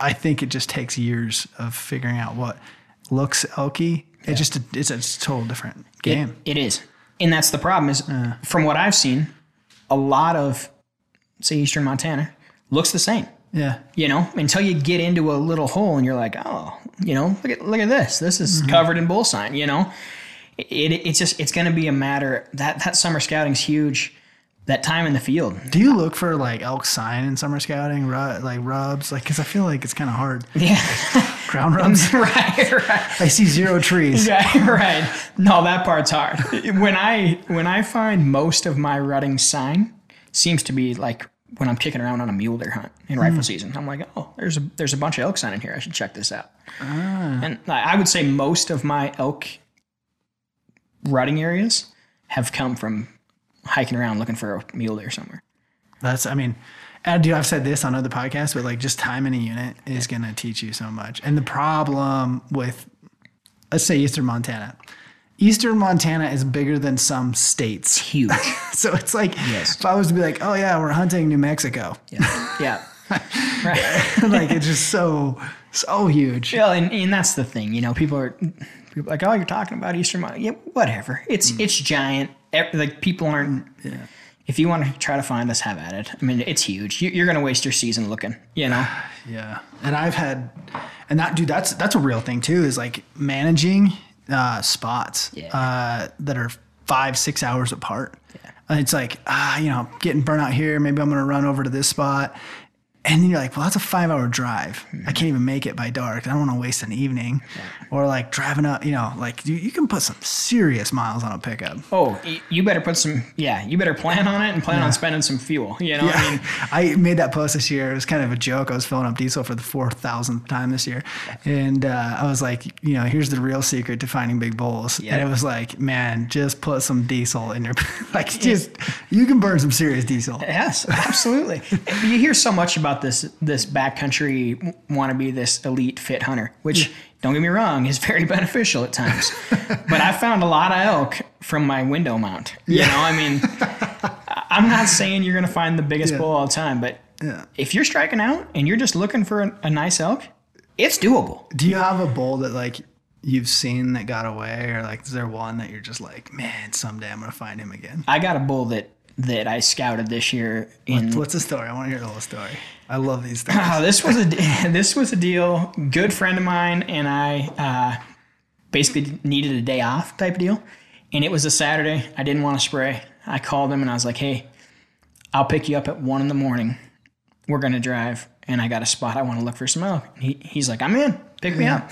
I think it just takes years of figuring out what looks elky. It just it's a total different It- game. it is, and that's the problem. Is from what I've seen, a lot of say eastern Montana looks the same. Yeah. you know, until you get into a little hole and you're like, oh, you know, look at look at this. This is covered in bull sign. You know, it, it it's just it's going to be a matter that that summer scouting's huge. That time in the field, Do you look for like elk sign in summer scouting, ru- like rubs? Like, because I feel like it's kind of hard. yeah, <laughs> Ground rubs. <laughs> right, right. <laughs> I see zero trees. Yeah, right. No, that part's hard. When I when I find most of my rutting sign seems to be like when I'm kicking around on a mule deer hunt in rifle season. I'm like, oh, there's a there's a bunch of elk sign in here. I should check this out. Ah. And I would say most of my elk rutting areas have come from hiking around looking for a mule deer somewhere. That's, I mean, and dude, I've said this on other podcasts, but like just time in a unit is going to teach you so much. And the problem with, let's say Eastern Montana, Eastern Montana is bigger than some states. Huge. <laughs> So it's like, Yes. if I was to be like, oh yeah, we're hunting New Mexico, yeah. Yeah. <laughs> right. like it's just so, so huge. Yeah, and, and that's the thing, you know, people are people are like, oh, you're talking about Eastern Mon Yeah, whatever. It's Mm. it's giant. Like people aren't. Yeah. If you want to try to find us, have at it. I mean, it's huge. You, you're going to waste your season looking. You know. <sighs> Yeah, and I've had, and that dude, that's that's a real thing too. Is like managing uh, spots Yeah. uh, that are five six hours apart. Yeah. And it's like ah, you know, getting burnt out here. Maybe I'm gonna run over to this spot, and then you're like, well, that's a five hour drive. I can't even make it by dark. I don't want to waste an evening, or like driving up. You know, like you, you can put some serious miles on a pickup. Oh, you better put some. Yeah, you better plan on it and plan on spending some fuel. You know. I mean, <laughs> I made that post this year. It was kind of a joke. I was filling up diesel for the four thousandth time this year, and uh, I was like, you know, here's the real secret to finding big bulls. Yep. And it was like, man, just put some diesel in your <laughs> like, just you can burn some serious diesel. Yes, absolutely. <laughs> you hear so much about this this backcountry wannabe, this elite fit hunter, which don't get me wrong is very <laughs> beneficial at times. <laughs> but I found a lot of elk from my window mount. You know, I mean, <laughs> I'm not saying you're going to find the biggest Yeah. bull all the time, but Yeah. if you're striking out and you're just looking for a, a nice elk, it's doable. Do you have a bull that like you've seen that got away, or like is there one that you're just like, man, someday I'm gonna find him again? I got a bull that that I scouted this year in What's the story? I want to hear the whole story. I love these <laughs> things. Oh, this was a <laughs> this was a deal. Good friend of mine and I uh, basically needed a day off type deal, and it was a Saturday. I didn't want to spray. I called him and I was like, "Hey, I'll pick you up at one in the morning. We're gonna drive, and I got a spot. I want to look for some elk." He, he's like, "I'm in. Pick me up."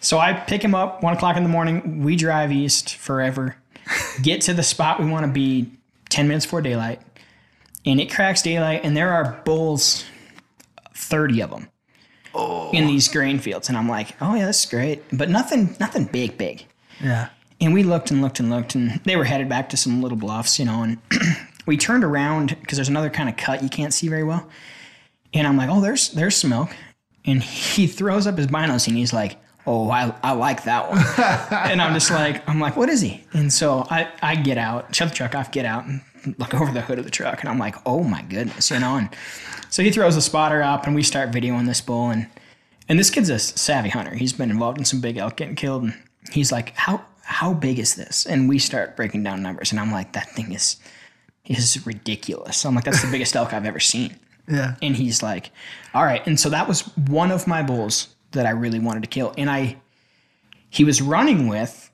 So I pick him up one o'clock in the morning. We drive east forever, get to the spot we want to be ten minutes before daylight, and it cracks daylight, and there are bulls 30 of them oh. in these grain fields and i'm like oh yeah this is great but nothing nothing big big Yeah. and we looked and looked and looked and they were headed back to some little bluffs you know and <clears throat> we turned around because there's another kind of cut you can't see very well and i'm like oh there's there's smoke and he throws up his binos and he's like oh i, I like that one <laughs> and i'm just like i'm like what is he and so i i get out shut the truck off get out and look over the hood of the truck and i'm like oh my goodness you know and so he throws a spotter up and we start videoing this bull and and this kid's a savvy hunter. He's been involved in some big elk getting killed and he's like, How how big is this? And we start breaking down numbers and I'm like, that thing is is ridiculous. I'm like, that's the biggest elk I've ever seen. Yeah. And he's like, All right. And so that was one of my bulls that I really wanted to kill. And I he was running with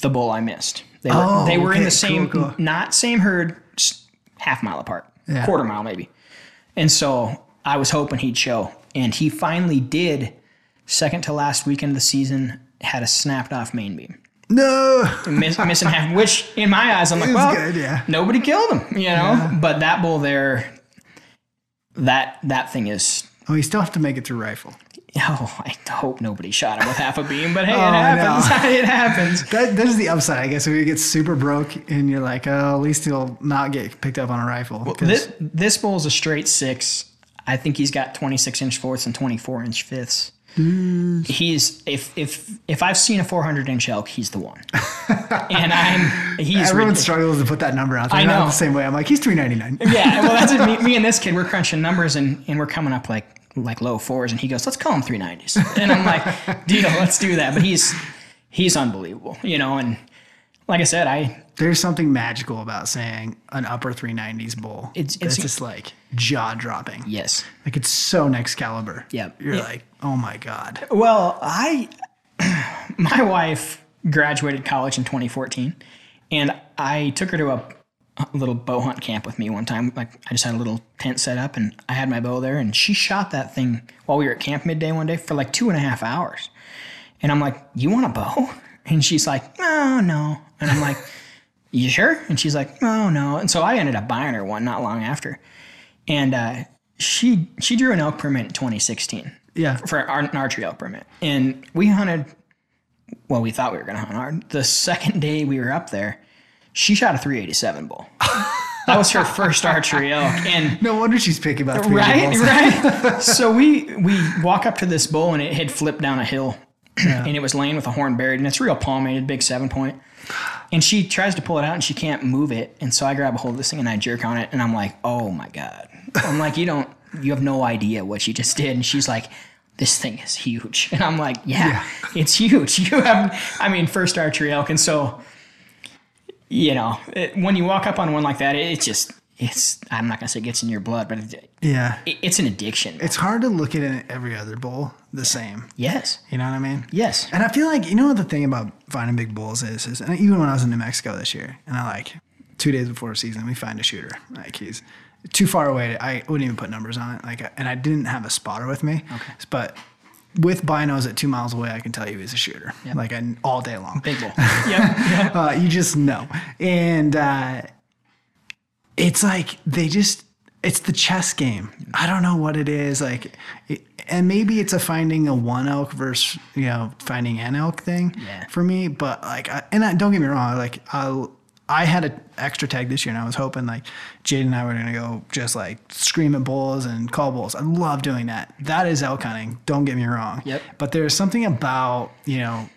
the bull I missed. They were Oh, they were in the same Cool, cool. not same herd, half mile apart. Yeah. Quarter mile maybe. And so I was hoping he'd show. And he finally did, second to last weekend of the season, had a snapped off main beam. No. Miss, missing half, <laughs> which in my eyes, I'm like, well, good, yeah. nobody killed him, you know? But that bull there, that that thing is, Oh, you still have to make it through rifle. Oh, I hope nobody shot him with half a beam, but hey, Oh, it happens. <laughs> it happens. That, that is the upside, I guess. If you get super broke and you're like, oh, at least he'll not get picked up on a rifle. 'Cause- This, this bull is a straight six. I think he's got 26 inch fourths and 24 inch fifths. Mm. He's if if if I've seen a 400 inch elk, he's the one. and I'm he's <laughs> Everyone ridiculous. struggles to put that number out there. I know. the same way. I'm like, he's 399. Yeah, well, that's <laughs> it. Me, me and this kid, we're crunching numbers and, and we're coming up like like low fours, and he goes, "Let's call him 390s," and I'm like, <laughs> "Deal, let's do that." But he's he's unbelievable, you know. And like I said, I There's something magical about saying an upper 390s bull. It's- It's just like jaw dropping. yes. Like it's so next caliber. Yep. You're Yeah. like, oh my God. Well, I <clears throat> my wife graduated college in 2014, and I took her to a little bow hunt camp with me one time. Like I just had a little tent set up, and I had my bow there, and she shot that thing while we were at camp midday one day for like two and a half hours. And I'm like, "You want a bow?" <laughs> And she's like, "No, no." And I'm like, <laughs> "You sure?" And she's like, "No, no." And so I ended up buying her one not long after, and uh, she she drew an elk permit in 2016 Yeah. for our, an archery elk permit. And we hunted, well, we thought we were going to hunt hard. The second <laughs> day we were up there, she shot a 387 bull. that was her first archery elk. And <laughs> No wonder she's picky about three right, <laughs> right. so we we walk up to this bull and it had flipped down a hill, and it was laying with a horn buried, and it's real palmated, big seven point. And she tries to pull it out and she can't move it, and so I grab a hold of this thing and I jerk on it, and I'm like, oh my god! I'm like, you don't, you have no idea what you just did, and she's like. This thing is huge, and I'm like, yeah, it's huge. <laughs> You have, I mean, first archery elk, and so you know, it, when you walk up on one like that, it, it's just, it's, I'm not to say it gets in your blood, but it, Yeah. it- it's an addiction. It's hard to look at every other bull the same. yes. You know what I mean? Yes. And I feel like you know what the thing about finding big bulls is, is and even when I was in New Mexico this year, and I like two days before season, we find a shooter. Like he's too far away. I wouldn't even put numbers on it. Like, and I didn't have a spotter with me. Okay. But with binos at two miles away, I can tell you he's a shooter. Like I, all day long. Big bull. <laughs> yep. Uh, you just know. And uh, it's like they just, it's the chess game. I don't know what it is. Like, it, and maybe it's a finding a one elk versus, you know, finding an elk thing Yeah. for me. But like, I, and I, don't get me wrong, like, I'll, I had an extra tag this year and I was hoping like Jade and I were going to go just like scream at bulls and call bulls. I love doing that. That is elk hunting. Don't get me wrong. Yep. But there's something about, you know,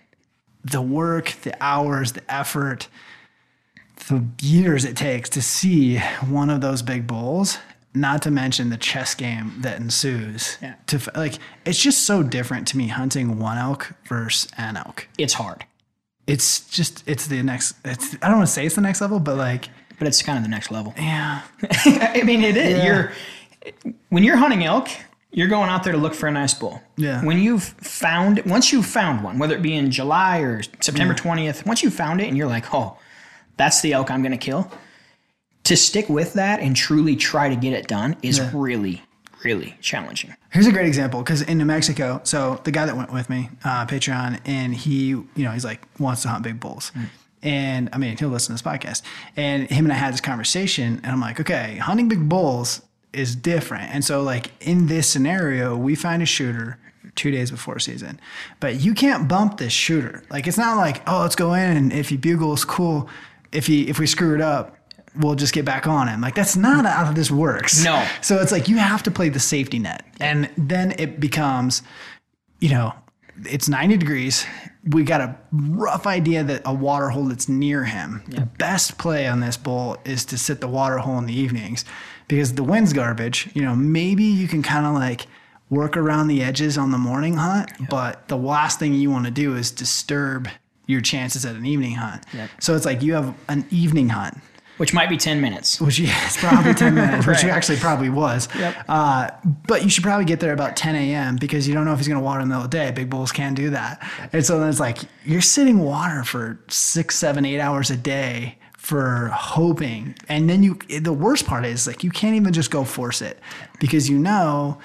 the work, the hours, the effort, the years it takes to see one of those big bulls, not to mention the chess game that ensues. Yeah. To like, it's just so different to me hunting one elk versus an elk. It's hard, It's just, it's the next, it's, I don't want to say it's the next level, but like, but it's kind of the next level. yeah, <laughs> I mean, it is. Yeah. You're, when you're hunting elk, you're going out there to look for a nice bull. Yeah. When you've found, once you've found one, whether it be in July or September 20th, once you found it and you're like, oh, that's the elk I'm going to kill, to stick with that and truly try to get it done is really, really challenging. Here's a great example because in New Mexico, so the guy that went with me, uh, Patreon, and he, you know, he's like wants to hunt big bulls. And I mean, he'll listen to this podcast. And him and I had this conversation, and I'm like, okay, hunting big bulls is different. And so, like in this scenario, we find a shooter two days before season, but you can't bump this shooter. Like it's not like, oh, let's go in, and if he bugles, cool. If he if we screw it up, we'll just get back on him. Like that's not how this works. No. So it's like you have to play the safety net. And then it becomes, you know, it's 90 degrees. We got a rough idea that a water hole that's near him. The best play on this bull is to sit the water hole in the evenings because the wind's garbage. You know, maybe you can kind of like work around the edges on the morning hunt, but the last thing you want to do is disturb your chances at an evening hunt. Yep. So it's like you have an evening hunt Which might be 10 minutes. which yeah, it's probably 10 minutes, <laughs> which Right. it actually probably was. Yep. Uh, but you should probably get there about 10 a.m. because you don't know if he's going to water in the middle of the day. Big bulls can't do that. And so then it's like you're sitting water for six, seven, eight hours a day for hoping. And then you, the worst part is like you can't even just go force it because you know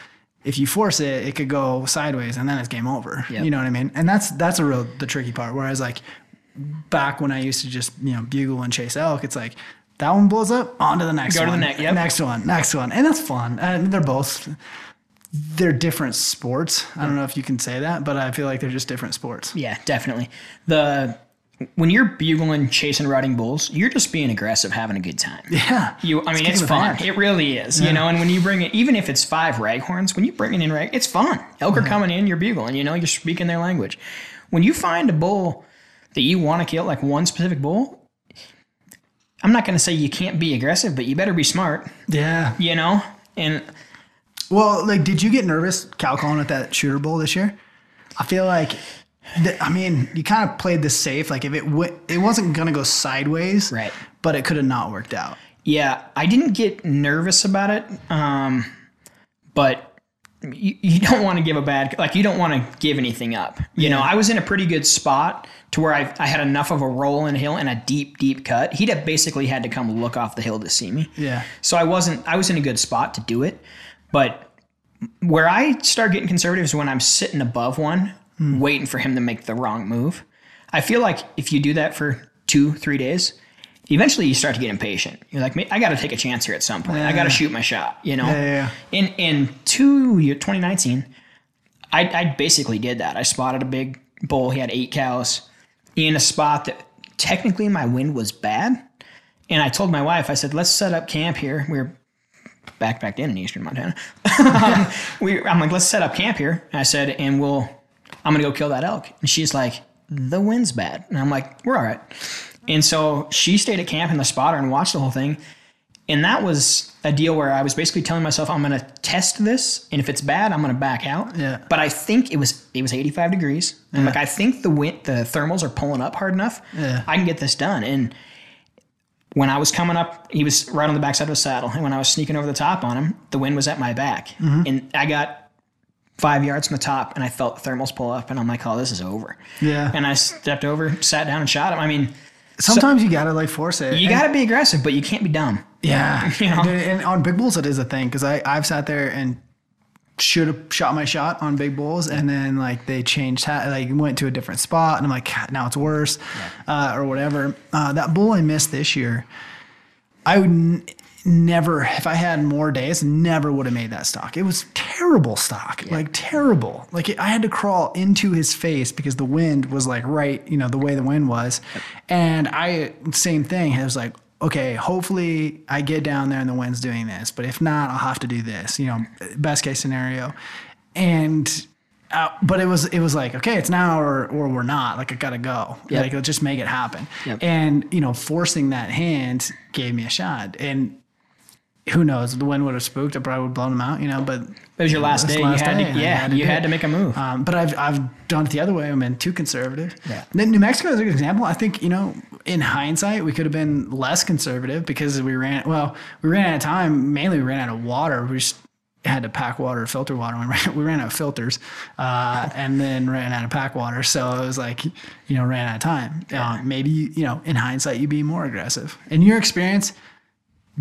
if you force it, it could go sideways and then it's game over. Yep. You know what I mean? And that's, that's a real, the tricky part. Whereas like, back when I used to just you know bugle and chase elk, it's like that one blows up, on to the next Go to one, the next- yep. next one, next one, and that's fun. And they're both they're different sports. I don't know if you can say that, but I feel like they're just different sports. Yeah, definitely. The when you're bugling, chasing, riding bulls, you're just being aggressive, having a good time. Yeah, You, I mean, kicking it's fun. It really is. You know, and when you bring it, even if it's five raghorns, when you bring it in rag, it's fun. Elk are coming in, you're bugling. You know, you're speaking their language. When you find a bull that you want to kill, like one specific bull, I'm not going to say you can't be aggressive, but you better be smart. Yeah. You know, and Well, like, did you get nervous cow calling at that shooter bowl this year? I feel like the, I mean, you kind of played this safe. Like if it w- it wasn't gonna go sideways, Right. But it could have not worked out. Yeah, I didn't get nervous about it, um, but you, you don't want to give a bad like you don't want to give anything up. You know, I was in a pretty good spot to where I, I had enough of a roll in a hill and a deep deep cut. He'd have basically had to come look off the hill to see me. Yeah. So I wasn't I was in a good spot to do it, but where I start getting conservative is when I'm sitting above one, hmm. waiting for him to make the wrong move. I feel like if you do that for two, three days, eventually you start to get impatient. You're like, "Man, I got to take a chance here at some point. I got to shoot my shot. You know. Yeah, yeah, In in two year 2019, I I basically did that. I spotted a big bull. He had eight cows in a spot that technically my wind was bad. And I told my wife, I said, let's set up camp here. We were back back then in eastern Montana. <laughs> um, <laughs> we, I'm like, let's set up camp here. And I said, and we'll, I'm gonna go kill that elk. And she's like, the wind's bad. And I'm like, we're all right. And so she stayed at camp in the spotter and watched the whole thing. And that was a deal where I was basically telling myself I'm going to test this, and if it's bad, I'm going to back out. Yeah. But I think it was it was 85 degrees. I'm like I think the wind, the thermals are pulling up hard enough. Yeah. I can get this done. And when I was coming up, he was right on the backside of a saddle, and when I was sneaking over the top on him, the wind was at my back, Mm-hmm. and I got five yards from the top, and I felt the thermals pull up, and I'm like, oh, this is over. Yeah. And I stepped over, sat down, and shot him. I mean. Sometimes you gotta like force it. You And- got to be aggressive, but you can't be dumb. Yeah, <laughs> You know? And on big bulls it is a thing because I I've sat there and should have shot my shot on big bulls and then like they changed ha- like went to a different spot and I'm like now it's worse uh, or whatever. Uh, that bull I missed this year, I would never if I had more days never would have made that stock. It was terrible stock, like terrible. Like it, I had to crawl into his face because the wind was like right, you know, the way the wind was, and I same thing. I was like okay, hopefully I get down there and the wind's doing this, but if not, I'll have to do this, you know, best case scenario. And, uh, but it was, it was like, okay, it's now or, or we're not, like I gotta go, Yep. like let's just make it happen. Yep. And, you know, forcing that hand gave me a shot and who knows, the wind would have spooked, I probably would have blown them out, you know, but It was your last day. last you had day, to, yeah, had to you had it. to make a move. um, but I've I've done it the other way. I've been too conservative. Yeah. Then New Mexico is a good example. I think you know, in hindsight, we could have been less conservative because we ran. Well, we ran out of time. Mainly, we ran out of water. We just had to pack water, filter water. <laughs> We ran, we ran out of filters, uh, and then ran out of pack water. So it was like, you know, ran out of time. Uh, maybe you know, in hindsight, you'd be more aggressive. In your experience,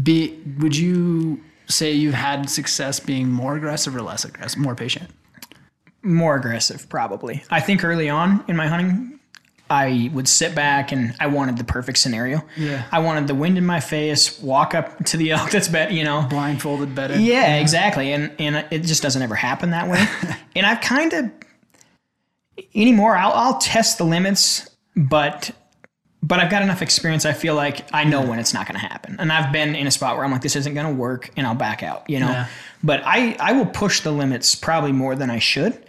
be would you say you've had success being more aggressive or less aggressive, more patient? More aggressive, probably. I think early on in my hunting, I would sit back and I wanted the perfect scenario. Yeah. I wanted the wind in my face, walk up to the <laughs> elk that's bet, you know. Blindfolded better. Yeah, exactly. And and it just doesn't ever happen that way. <laughs> and I've kind of anymore. I'll I'll test the limits, but but I've got enough experience. I feel like I know when it's not going to happen, and I've been in a spot where I'm like, this isn't going to work, and I'll back out. You know. Yeah. But I I will push the limits probably more than I should.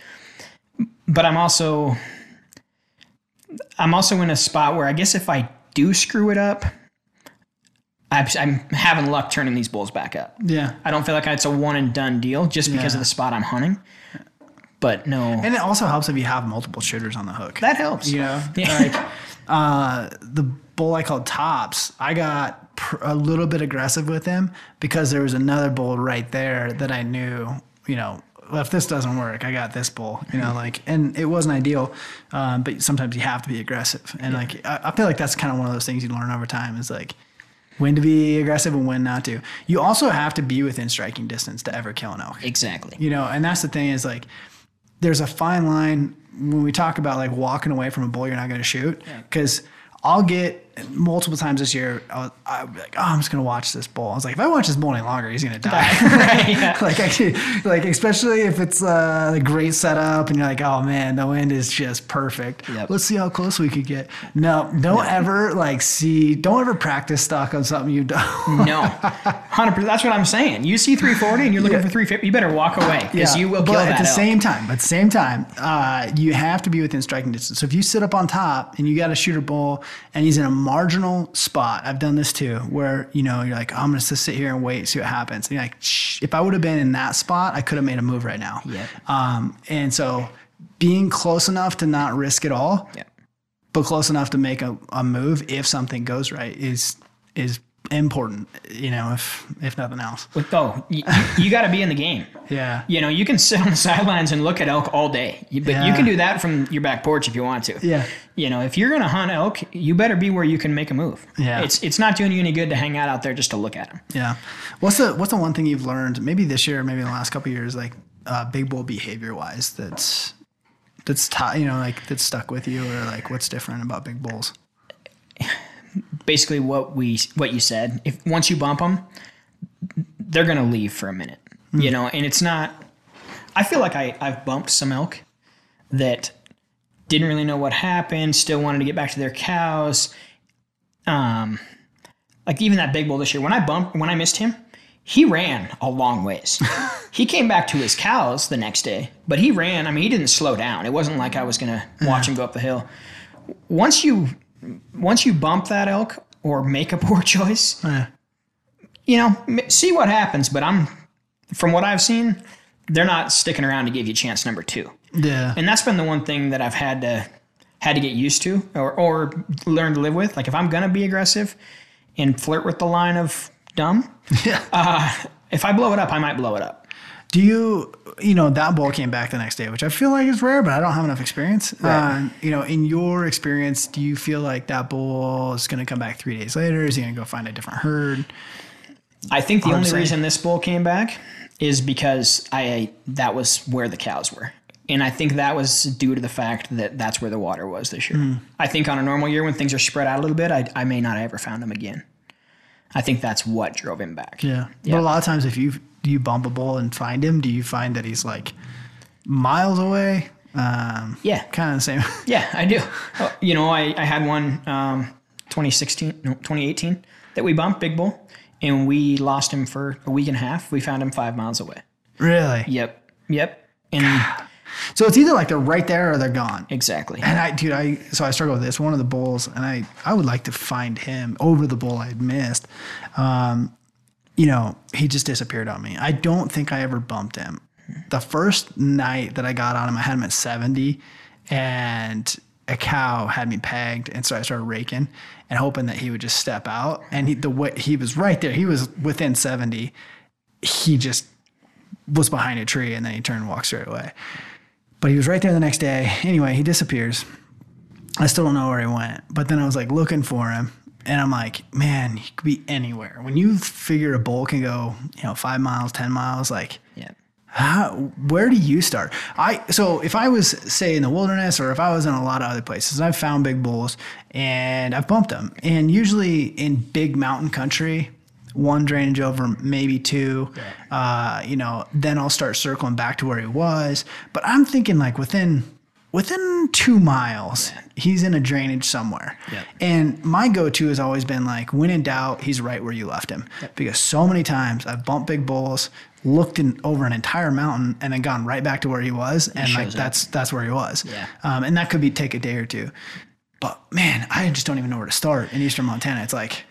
But I'm also I'm also in a spot where I guess if I do screw it up. I'm I'm having luck turning these bulls back up. Yeah. I don't feel like it's a one and done deal just because Yeah. of the spot I'm hunting. But no, And it also helps if you have multiple shooters on the hook. that helps. you know, Yeah. like uh, the bull I called Tops, I got pr- a little bit aggressive with him because there was another bull right there that I knew, you know, well, if this doesn't work, I got this bull, you know, like, and it wasn't ideal, um, but sometimes you have to be aggressive. And like, I, I feel like that's kind of one of those things you learn over time is like, when to be aggressive and when not to. You also have to be within striking distance to ever kill an elk. exactly. You know, and that's the thing is like, there's a fine line when we talk about like walking away from a bull you're not going to shoot. Because I'll get multiple times this year, I'll, I'll be like, oh, I'm just going to watch this bull. I was like, if I watch this bull any longer, he's going to die. <laughs> Right, yeah. like, I, like especially if it's uh, a great setup and you're like, oh man, the wind is just perfect. Yep. Let's see how close we could get. No, don't ever like see, don't ever practice stock on something you don't. No, hundred percent. That's what I'm saying. You see 340 and you're looking Yeah. for 350. You better walk away because you will but kill at that the elk. same time, at the same time, uh, you have to be within striking distance. So if you sit up on top and you got a shooter bull and he's in a marginal spot, I've done this too, where you know you're like, oh, I'm gonna just sit here and wait, see what happens. And you're like, Shh. if I would have been in that spot, I could have made a move right now. Yep. Um, and so being close enough to not risk it all, Yeah. but close enough to make a, a move if something goes right is is important. You know, if if nothing else. With oh, you, you got to be in the game. <laughs> Yeah. You know, you can sit on the <laughs> sidelines and look at elk all day, but you can do that from your back porch if you want to. Yeah. You know, if you're gonna hunt elk, you better be where you can make a move. Yeah. It's it's not doing you any good to hang out out there just to look at them. Yeah. What's the what's the one thing you've learned maybe this year, maybe in the last couple of years, like uh, big bull behavior wise, that's that's ti you know like that's stuck with you, or like what's different about big bulls? <laughs> Basically, what we what you said. If once you bump them, they're gonna leave for a minute. You know, and it's not. I feel like I I've bumped some elk that didn't really know what happened, still wanted to get back to their cows. Um, like even that big bull this year, when I bumped, when I missed him, he ran a long ways. <laughs> he came back to his cows the next day, but he ran. I mean, he didn't slow down. It wasn't like I was gonna watch him go up the hill. Once you, once you bump that elk or make a <laughs> poor choice, you know, see what happens. But I'm, from what I've seen, they're not sticking around to give you chance number two Yeah. and that's been the one thing that I've had to had to get used to or, or learn to live with. Like if I'm gonna be aggressive and flirt with the line of dumb, <laughs> yeah. Uh, if I blow it up, I might blow it up. Do you, you know, that bull came back the next day, which I feel like is rare, but I don't have enough experience. Right. Uh, you know, in your experience, do you feel like that bull is going to come back three days later? Is he going to go find a different herd? I think the only reason this bull came back is because I that was where the cows were. And I think that was due to the fact that that's where the water was this year. I think on a normal year when things are spread out a little bit, I, I may not have ever found him again. I think that's what drove him back. Yeah. Yeah. But a lot of times, if you do you bump a bull and find him, do you find that he's like miles away? Um, Yeah. Kind of the same. <laughs> Yeah, I do. Uh, you know, I, I had one um, 2016, no, 2018 that we bumped, Big Bull, and we lost him for a week and a half. We found him five miles away. really? Yep. Yep. And So it's either like they're right there or they're gone. exactly. And I, dude, I so I struggle with this. One of the bulls, and I I would like to find him over the bull I had missed. Um, you know, he just disappeared on me. I don't think I ever bumped him. The first night that I got on him, I had him at seventy, and a cow had me pegged, and so I started raking and hoping that he would just step out. And he, the way he was right there, he was within seventy. He just was behind a tree, and then he turned and walked straight away. But he was right there the next day. Anyway, he disappears. I still don't know where he went. But then I was like looking for him. And I'm like, man, he could be anywhere. When you figure a bull can go, you know, five miles, 10 miles, like, Yeah. how, where do you start? I so if I was say in the wilderness or if I was in a lot of other places, I've found big bulls and I've bumped them. And usually in big mountain country, one drainage over, maybe two. Uh, you know, then I'll start circling back to where he was. But I'm thinking like within within two miles, he's in a drainage somewhere. Yeah. And my go-to has always been like, when in doubt, he's right where you left him. Because so many times I've bumped big bulls, looked in, over an entire mountain, and then gone right back to where he was, and like up. that's that's where he was. Yeah. Um, and that could be take a day or two. But man, I just don't even know where to start in eastern Montana. It's like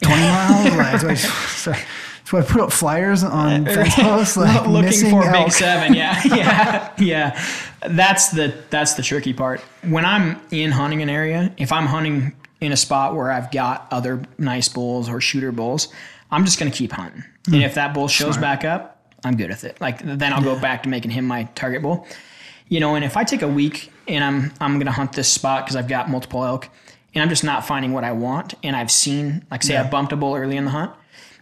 20 miles. Like, <laughs> so, I put up flyers on uh, fence posts, <laughs> like looking for elk. big seven. Yeah, <laughs> yeah, yeah. That's the that's the tricky part. When I'm in hunting an area, if I'm hunting in a spot where I've got other nice bulls or shooter bulls, I'm just gonna keep hunting. And hmm. if that bull shows back up, I'm good with it. Like then I'll go back to making him my target bull. You know, and if I take a week and I'm I'm gonna hunt this spot because I've got multiple elk, and I'm just not finding what I want, and I've seen like say I bumped a bull early in the hunt,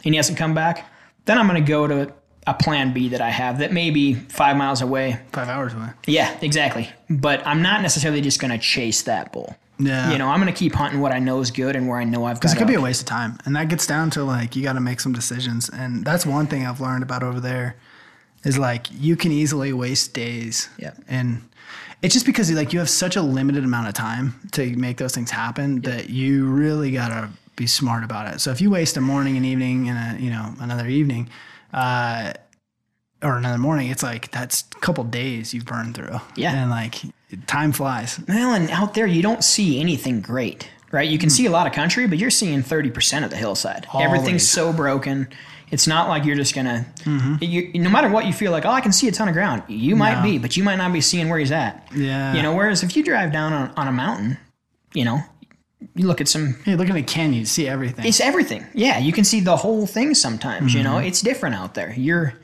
and he hasn't come back, then I'm gonna go to a plan B that I have that may be five miles away. Five hours away. Yeah, exactly. But I'm not necessarily just gonna chase that bull. Yeah. You know, I'm gonna keep hunting what I know is good and where I know I've got. Because it could be a waste of time. And that gets down to like, you got to make some decisions. And that's one thing I've learned about over there is like, you can easily waste days. Yeah. And it's just because like you have such a limited amount of time to make those things happen that you really got to be smart about it. So if you waste a morning and evening and a, you know, another evening, uh, or another morning, it's like that's a couple days you've burned through. Yeah. And like time flies. Well, and out there you don't see anything great. right? You can see a lot of country, but you're seeing 30% of the hillside. Everything's so broken. It's not like you're just gonna. You, no matter what you feel like, oh, I can see a ton of ground. You might No. be, but you might not be seeing where he's at. Yeah. You know, whereas if you drive down on, on a mountain, you know, you look at some. Hey, looking at the canyon, you see everything. It's everything. Yeah, you can see the whole thing sometimes. You know, Mm-hmm. it's different out there. You're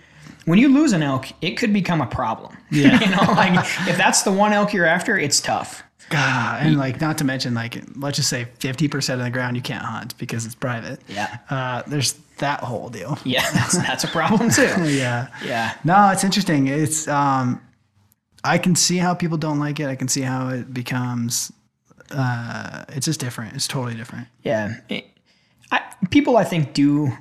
when you lose an elk, it could become a problem. <laughs> Yeah. you know, like if that's the one elk you're after, it's tough. God, and like not to mention like let's just say fifty percent of the ground you can't hunt because it's private. Yeah. Uh, there's that whole deal. <laughs> Yeah, that's that's a problem <laughs> too. Yeah. Yeah. No, it's interesting. It's um, I can see how people don't like it. I can see how it becomes. Uh, it's just different. It's totally different. Yeah. It- I, people, I think, do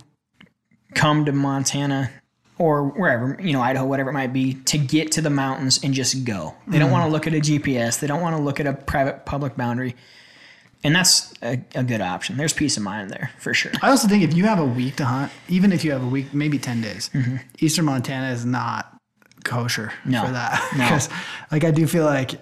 come to Montana or wherever, you know, Idaho, whatever it might be, to get to the mountains and just go. They don't want to look at a GPS. They don't want to look at a private public boundary. And that's a, a good option. There's peace of mind there for sure. I also think if you have a week to hunt, even if you have a week, maybe ten days, Eastern Montana is not kosher No. for that. No. <laughs> Because like I do feel like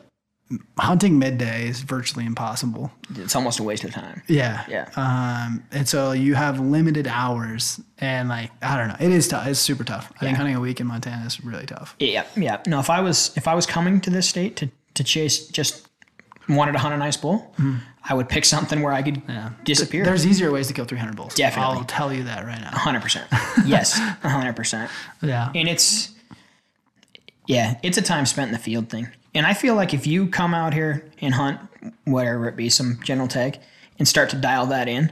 hunting midday is virtually impossible. It's almost a waste of time. Yeah. Yeah. Um, and so you have limited hours, and like I don't know, it is tough. It's super tough. I think hunting a week in Montana is really tough. Yeah, yeah. No, if I was if I was coming to this state to to chase just wanted to hunt a nice bull, I would pick something where I could yeah. disappear. There's easier ways to kill 300 bulls. Definitely. I'll tell you that right now. hundred percent. <laughs> Yes, hundred percent. Yeah. And it's yeah, it's a time spent in the field thing. And I feel like if you come out here and hunt whatever it be, some general tag, and start to dial that in,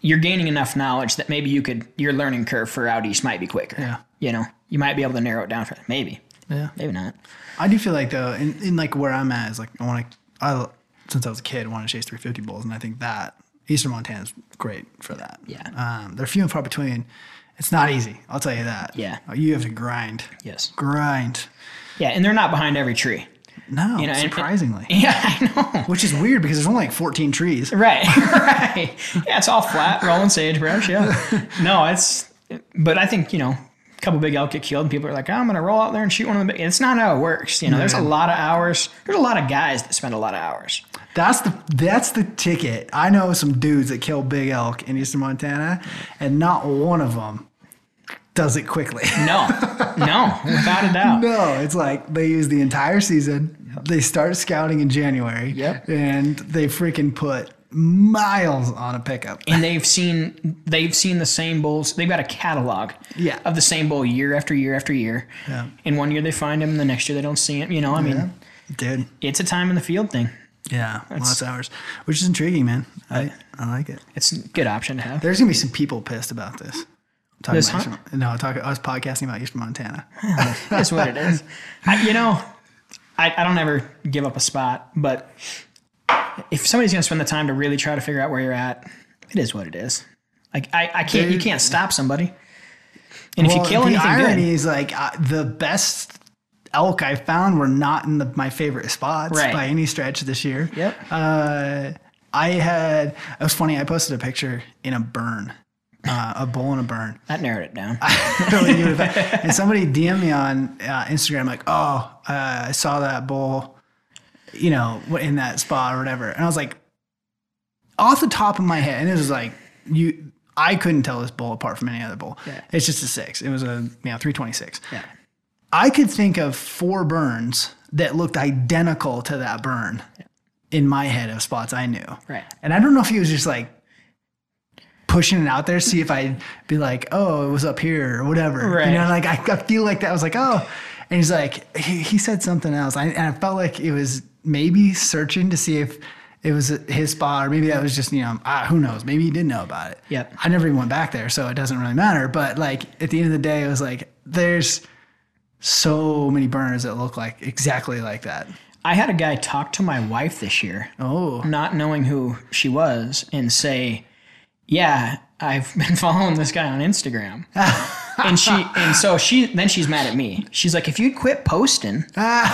you're gaining enough knowledge that maybe you could your learning curve for out east might be quicker. Yeah. You know, you might be able to narrow it down for maybe. Yeah. Maybe not. I do feel like though, in, in like where I'm at is like I want to. I since I was a kid, I want to chase 350 bulls, and I think that Eastern Montana is great for that. Yeah. Um, they're few and far between. It's not easy. I'll tell you that. Yeah. You have to grind. Yes. Grind. Yeah, and they're not behind every tree. No, You know, and- surprisingly. <laughs> Yeah, I know. Which is weird because there's only like 14 trees. Right, <laughs> right. Yeah, it's all flat, rolling sagebrush. Yeah. <laughs> No, it's. But I think you know, a couple big elk get killed, and people are like, oh, "I'm going to roll out there and shoot one of the big." It's not how it works. You know, there's a lot of hours. There's a lot of guys that spend a lot of hours. That's the that's the ticket. I know some dudes that kill big elk in Eastern Montana, and not one of them does it quickly. <laughs> No, no, without a doubt. No, it's like they use the entire season. They start scouting in January. Yep. And they freaking put miles on a pickup. And they've seen they've seen the same bulls. They've got a catalog Yeah. of the same bull year after year after year. Yeah. And one year they find him, the next year they don't see him. You know, I mean, Dude. it's a time in the field thing. Yeah. lots of hours. Which is intriguing, man. I, I like it. It's a good option to have. There's gonna be some people pissed about this. Talking This about hunt? No, I'm I was podcasting about Eastern Montana. <laughs> That's what it is. I, you know, I, I don't ever give up a spot, but if somebody's going to spend the time to really try to figure out where you're at, it is what it is. Like I, I can't, you can't stop somebody. And if you Well, kill the anything irony good, is like uh, the best elk I found were not in the, my favorite spots Right. by any stretch this year. Yep. Uh, I had it was funny. I posted a picture in a burn, uh, a bull and a burn. that narrowed it down. <laughs> really good that. And somebody DM'd me on uh, Instagram like, "Oh, uh, I saw that bull, you know, in that spot or whatever." And I was like, off the top of my head, and it was like you. I couldn't tell this bull apart from any other bull. Yeah. It's just a six. It was a you know three twenty six. Yeah. I could think of four burns that looked identical to that burn in my head of spots I knew. Right. And I don't know if he was just like pushing it out there, see if I'd be like, oh, it was up here or whatever. Right. You know, like I, I feel like that I was like, oh. And he's like, he, he said something else. I, and I felt like it was maybe searching to see if it was his spot or maybe that was just, you know, ah, who knows? Maybe he didn't know about it. Yep. I never even went back there, so it doesn't really matter. But like at the end of the day, it was like, there's so many burners that look like exactly like that. I had a guy talk to my wife this year, Oh, not knowing who she was, and say, "Yeah, I've <laughs> been following this guy on Instagram." and she and so she then she's mad at me. She's like, "If you'd quit posting,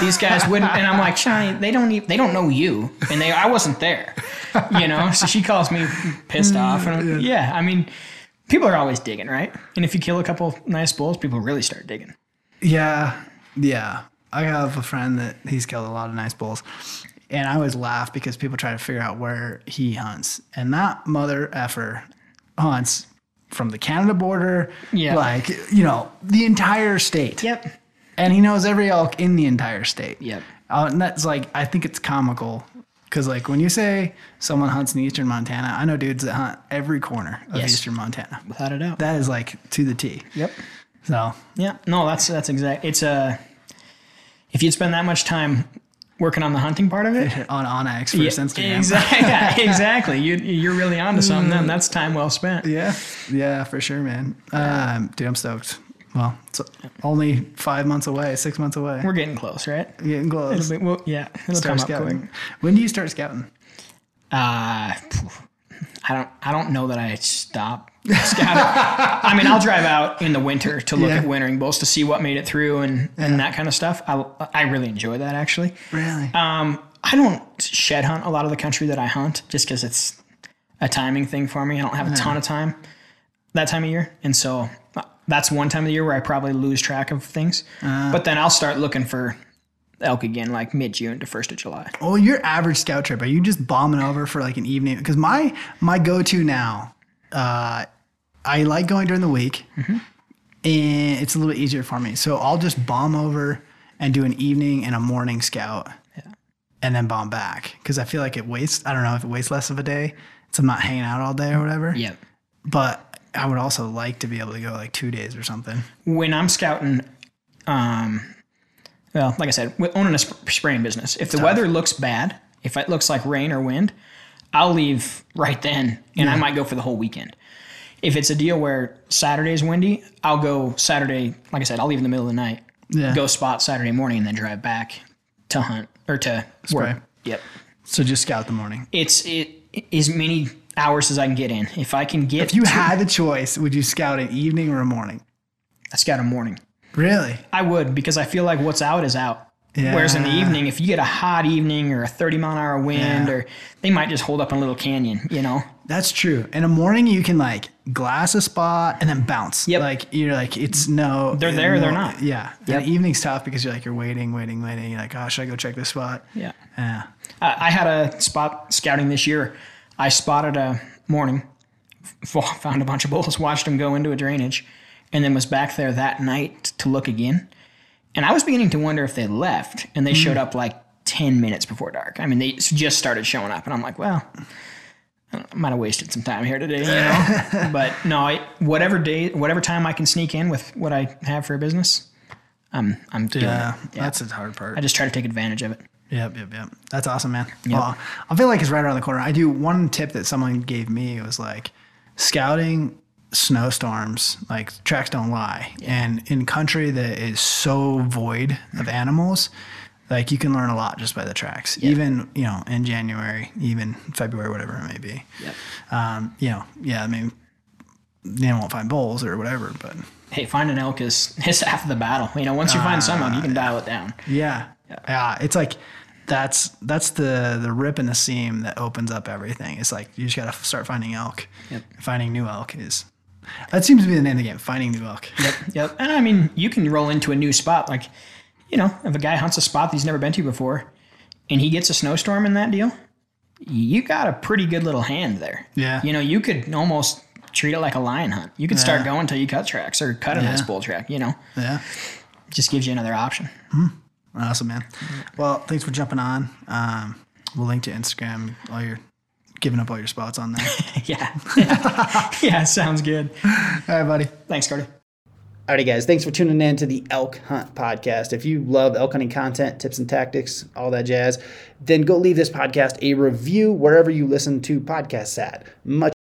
these guys wouldn't." And I'm like, "Shawnee, they don't even, they don't know you, and they I wasn't there, you know." So she calls me pissed mm, off, and yeah, I mean, people are always digging, right? And if you kill a couple nice bulls, people really start digging. Yeah, yeah. I have a friend that he's killed a lot of nice bulls. And I always laugh because people try to figure out where he hunts. And that mother effer hunts from the Canada border, Yeah. like, you know, the entire state. Yep. And he knows every elk in the entire state. Yep. Uh, and that's like, I think it's comical. Because, like, when you say someone hunts in eastern Montana, I know dudes that hunt every corner of Yes. eastern Montana. Without a doubt. That is like to the T. Yep. So, Yeah. No, that's that's exact. It's a. if you'd spend that much time working on the hunting part of it, <laughs> on onX for yeah, Instagram. exactly. <laughs> Yeah, exactly. You you're really onto something. Mm. Then that's time well spent. Yeah, yeah, for sure, man. Um, dude, I'm stoked. Well, it's only five months away, six months away. We're getting close, right? Getting close. Be, well, yeah, it'll Start come up scouting. quick. When do you start scouting? Uh, I don't. I don't know that I stop scouting. <laughs> I mean, I'll drive out in the winter to look Yeah. at wintering bulls to see what made it through and and that kind of stuff. I I really enjoy that actually. Really? Um, I don't shed hunt a lot of the country that I hunt just because it's a timing thing for me. I don't have a ton of time that time of year, and so uh, that's one time of the year where I probably lose track of things. but then I'll start looking for elk again, like mid June to first of July. well, your average scout trip, are you just bombing over for like an evening? Because my my go to now, uh, I like going during the week, Mm-hmm. and it's a little bit easier for me. So I'll just bomb over and do an evening and a morning scout, and then bomb back because I feel like it wastes. I don't know if it wastes less of a day. So I'm not hanging out all day or whatever. Yep. but I would also like to be able to go like two days or something. when I'm scouting, um, well, like I said, with owning a sp- spraying business, if the weather looks bad, if it looks like rain or wind, I'll leave right then, and I might go for the whole weekend. If it's a deal where Saturday is windy, I'll go Saturday. Like I said, I'll leave in the middle of the night, Yeah. go spot Saturday morning, and then drive back to hunt or to Spray. work. Yep. So just scout the morning. It's it as many hours as I can get in. If I can get, If you to- had the choice, would you scout an evening or a morning? I scout a morning. Really? I would because I feel like what's out is out. Whereas in the evening, if you get a hot evening or a 30 mile an hour wind, Yeah. or they might just hold up in a little canyon, you know? That's true. In the morning, you can like glass a spot and then bounce. Yep. Like you're like it's no. They're there, they're not. Yeah. Yep. And evening's tough because you're like you're waiting, waiting, waiting. You're like, oh, should I go check this spot? Yeah. Yeah. I I had a spot scouting this year. I spotted a morning, found a bunch of bulls, <laughs> watched them go into a drainage, and then was back there that night to look again. And I was beginning to wonder if they left, and they hmm. showed up like 10 minutes before dark. I mean, they just started showing up, and I'm like, well, I might have wasted some time here today, you know? <laughs> but no, I, whatever day, whatever time I can sneak in with what I have for a business, I'm, I'm doing Yeah. it. That's the hard part. I just try to take advantage of it. Yep, yep, yep. That's awesome, man. Well, I feel like it's right around the corner. I do one tip that someone gave me was like scouting snowstorms, like tracks don't lie. And in country that is so void of animals, like you can learn a lot just by the tracks. Even, you know, in January, even February, whatever it may be. Yep. Um, you know, yeah, I mean they won't find bulls or whatever, but hey, finding elk is <laughs> is half of the battle. You know, once you find some elk, you can dial it down. Yeah. Yeah. It's like that's that's the the rip in the seam that opens up everything. It's like you just gotta start finding elk. Yep. Finding new elk is that seems to be the name of the game. Finding new elk. Yep, yep. And I mean, you can roll into a new spot. Like, you know, if a guy hunts a spot that he's never been to before, and he gets a snowstorm in that deal, you got a pretty good little hand there. Yeah. You know, you could almost treat it like a lion hunt. You could start going till you cut tracks or cut a nice bull track. You know, Yeah. just gives you another option. Awesome, man. Well, thanks for jumping on. Um, we'll link to Instagram. All your giving up all your spots on there. <laughs> yeah, yeah, <laughs> yeah. Sounds good. all right, buddy. Thanks, Cody. Alrighty, guys, thanks for tuning in to the Elk Hunt Podcast. If you love elk hunting content, tips and tactics, all that jazz, then go leave this podcast a review wherever you listen to podcasts at. Much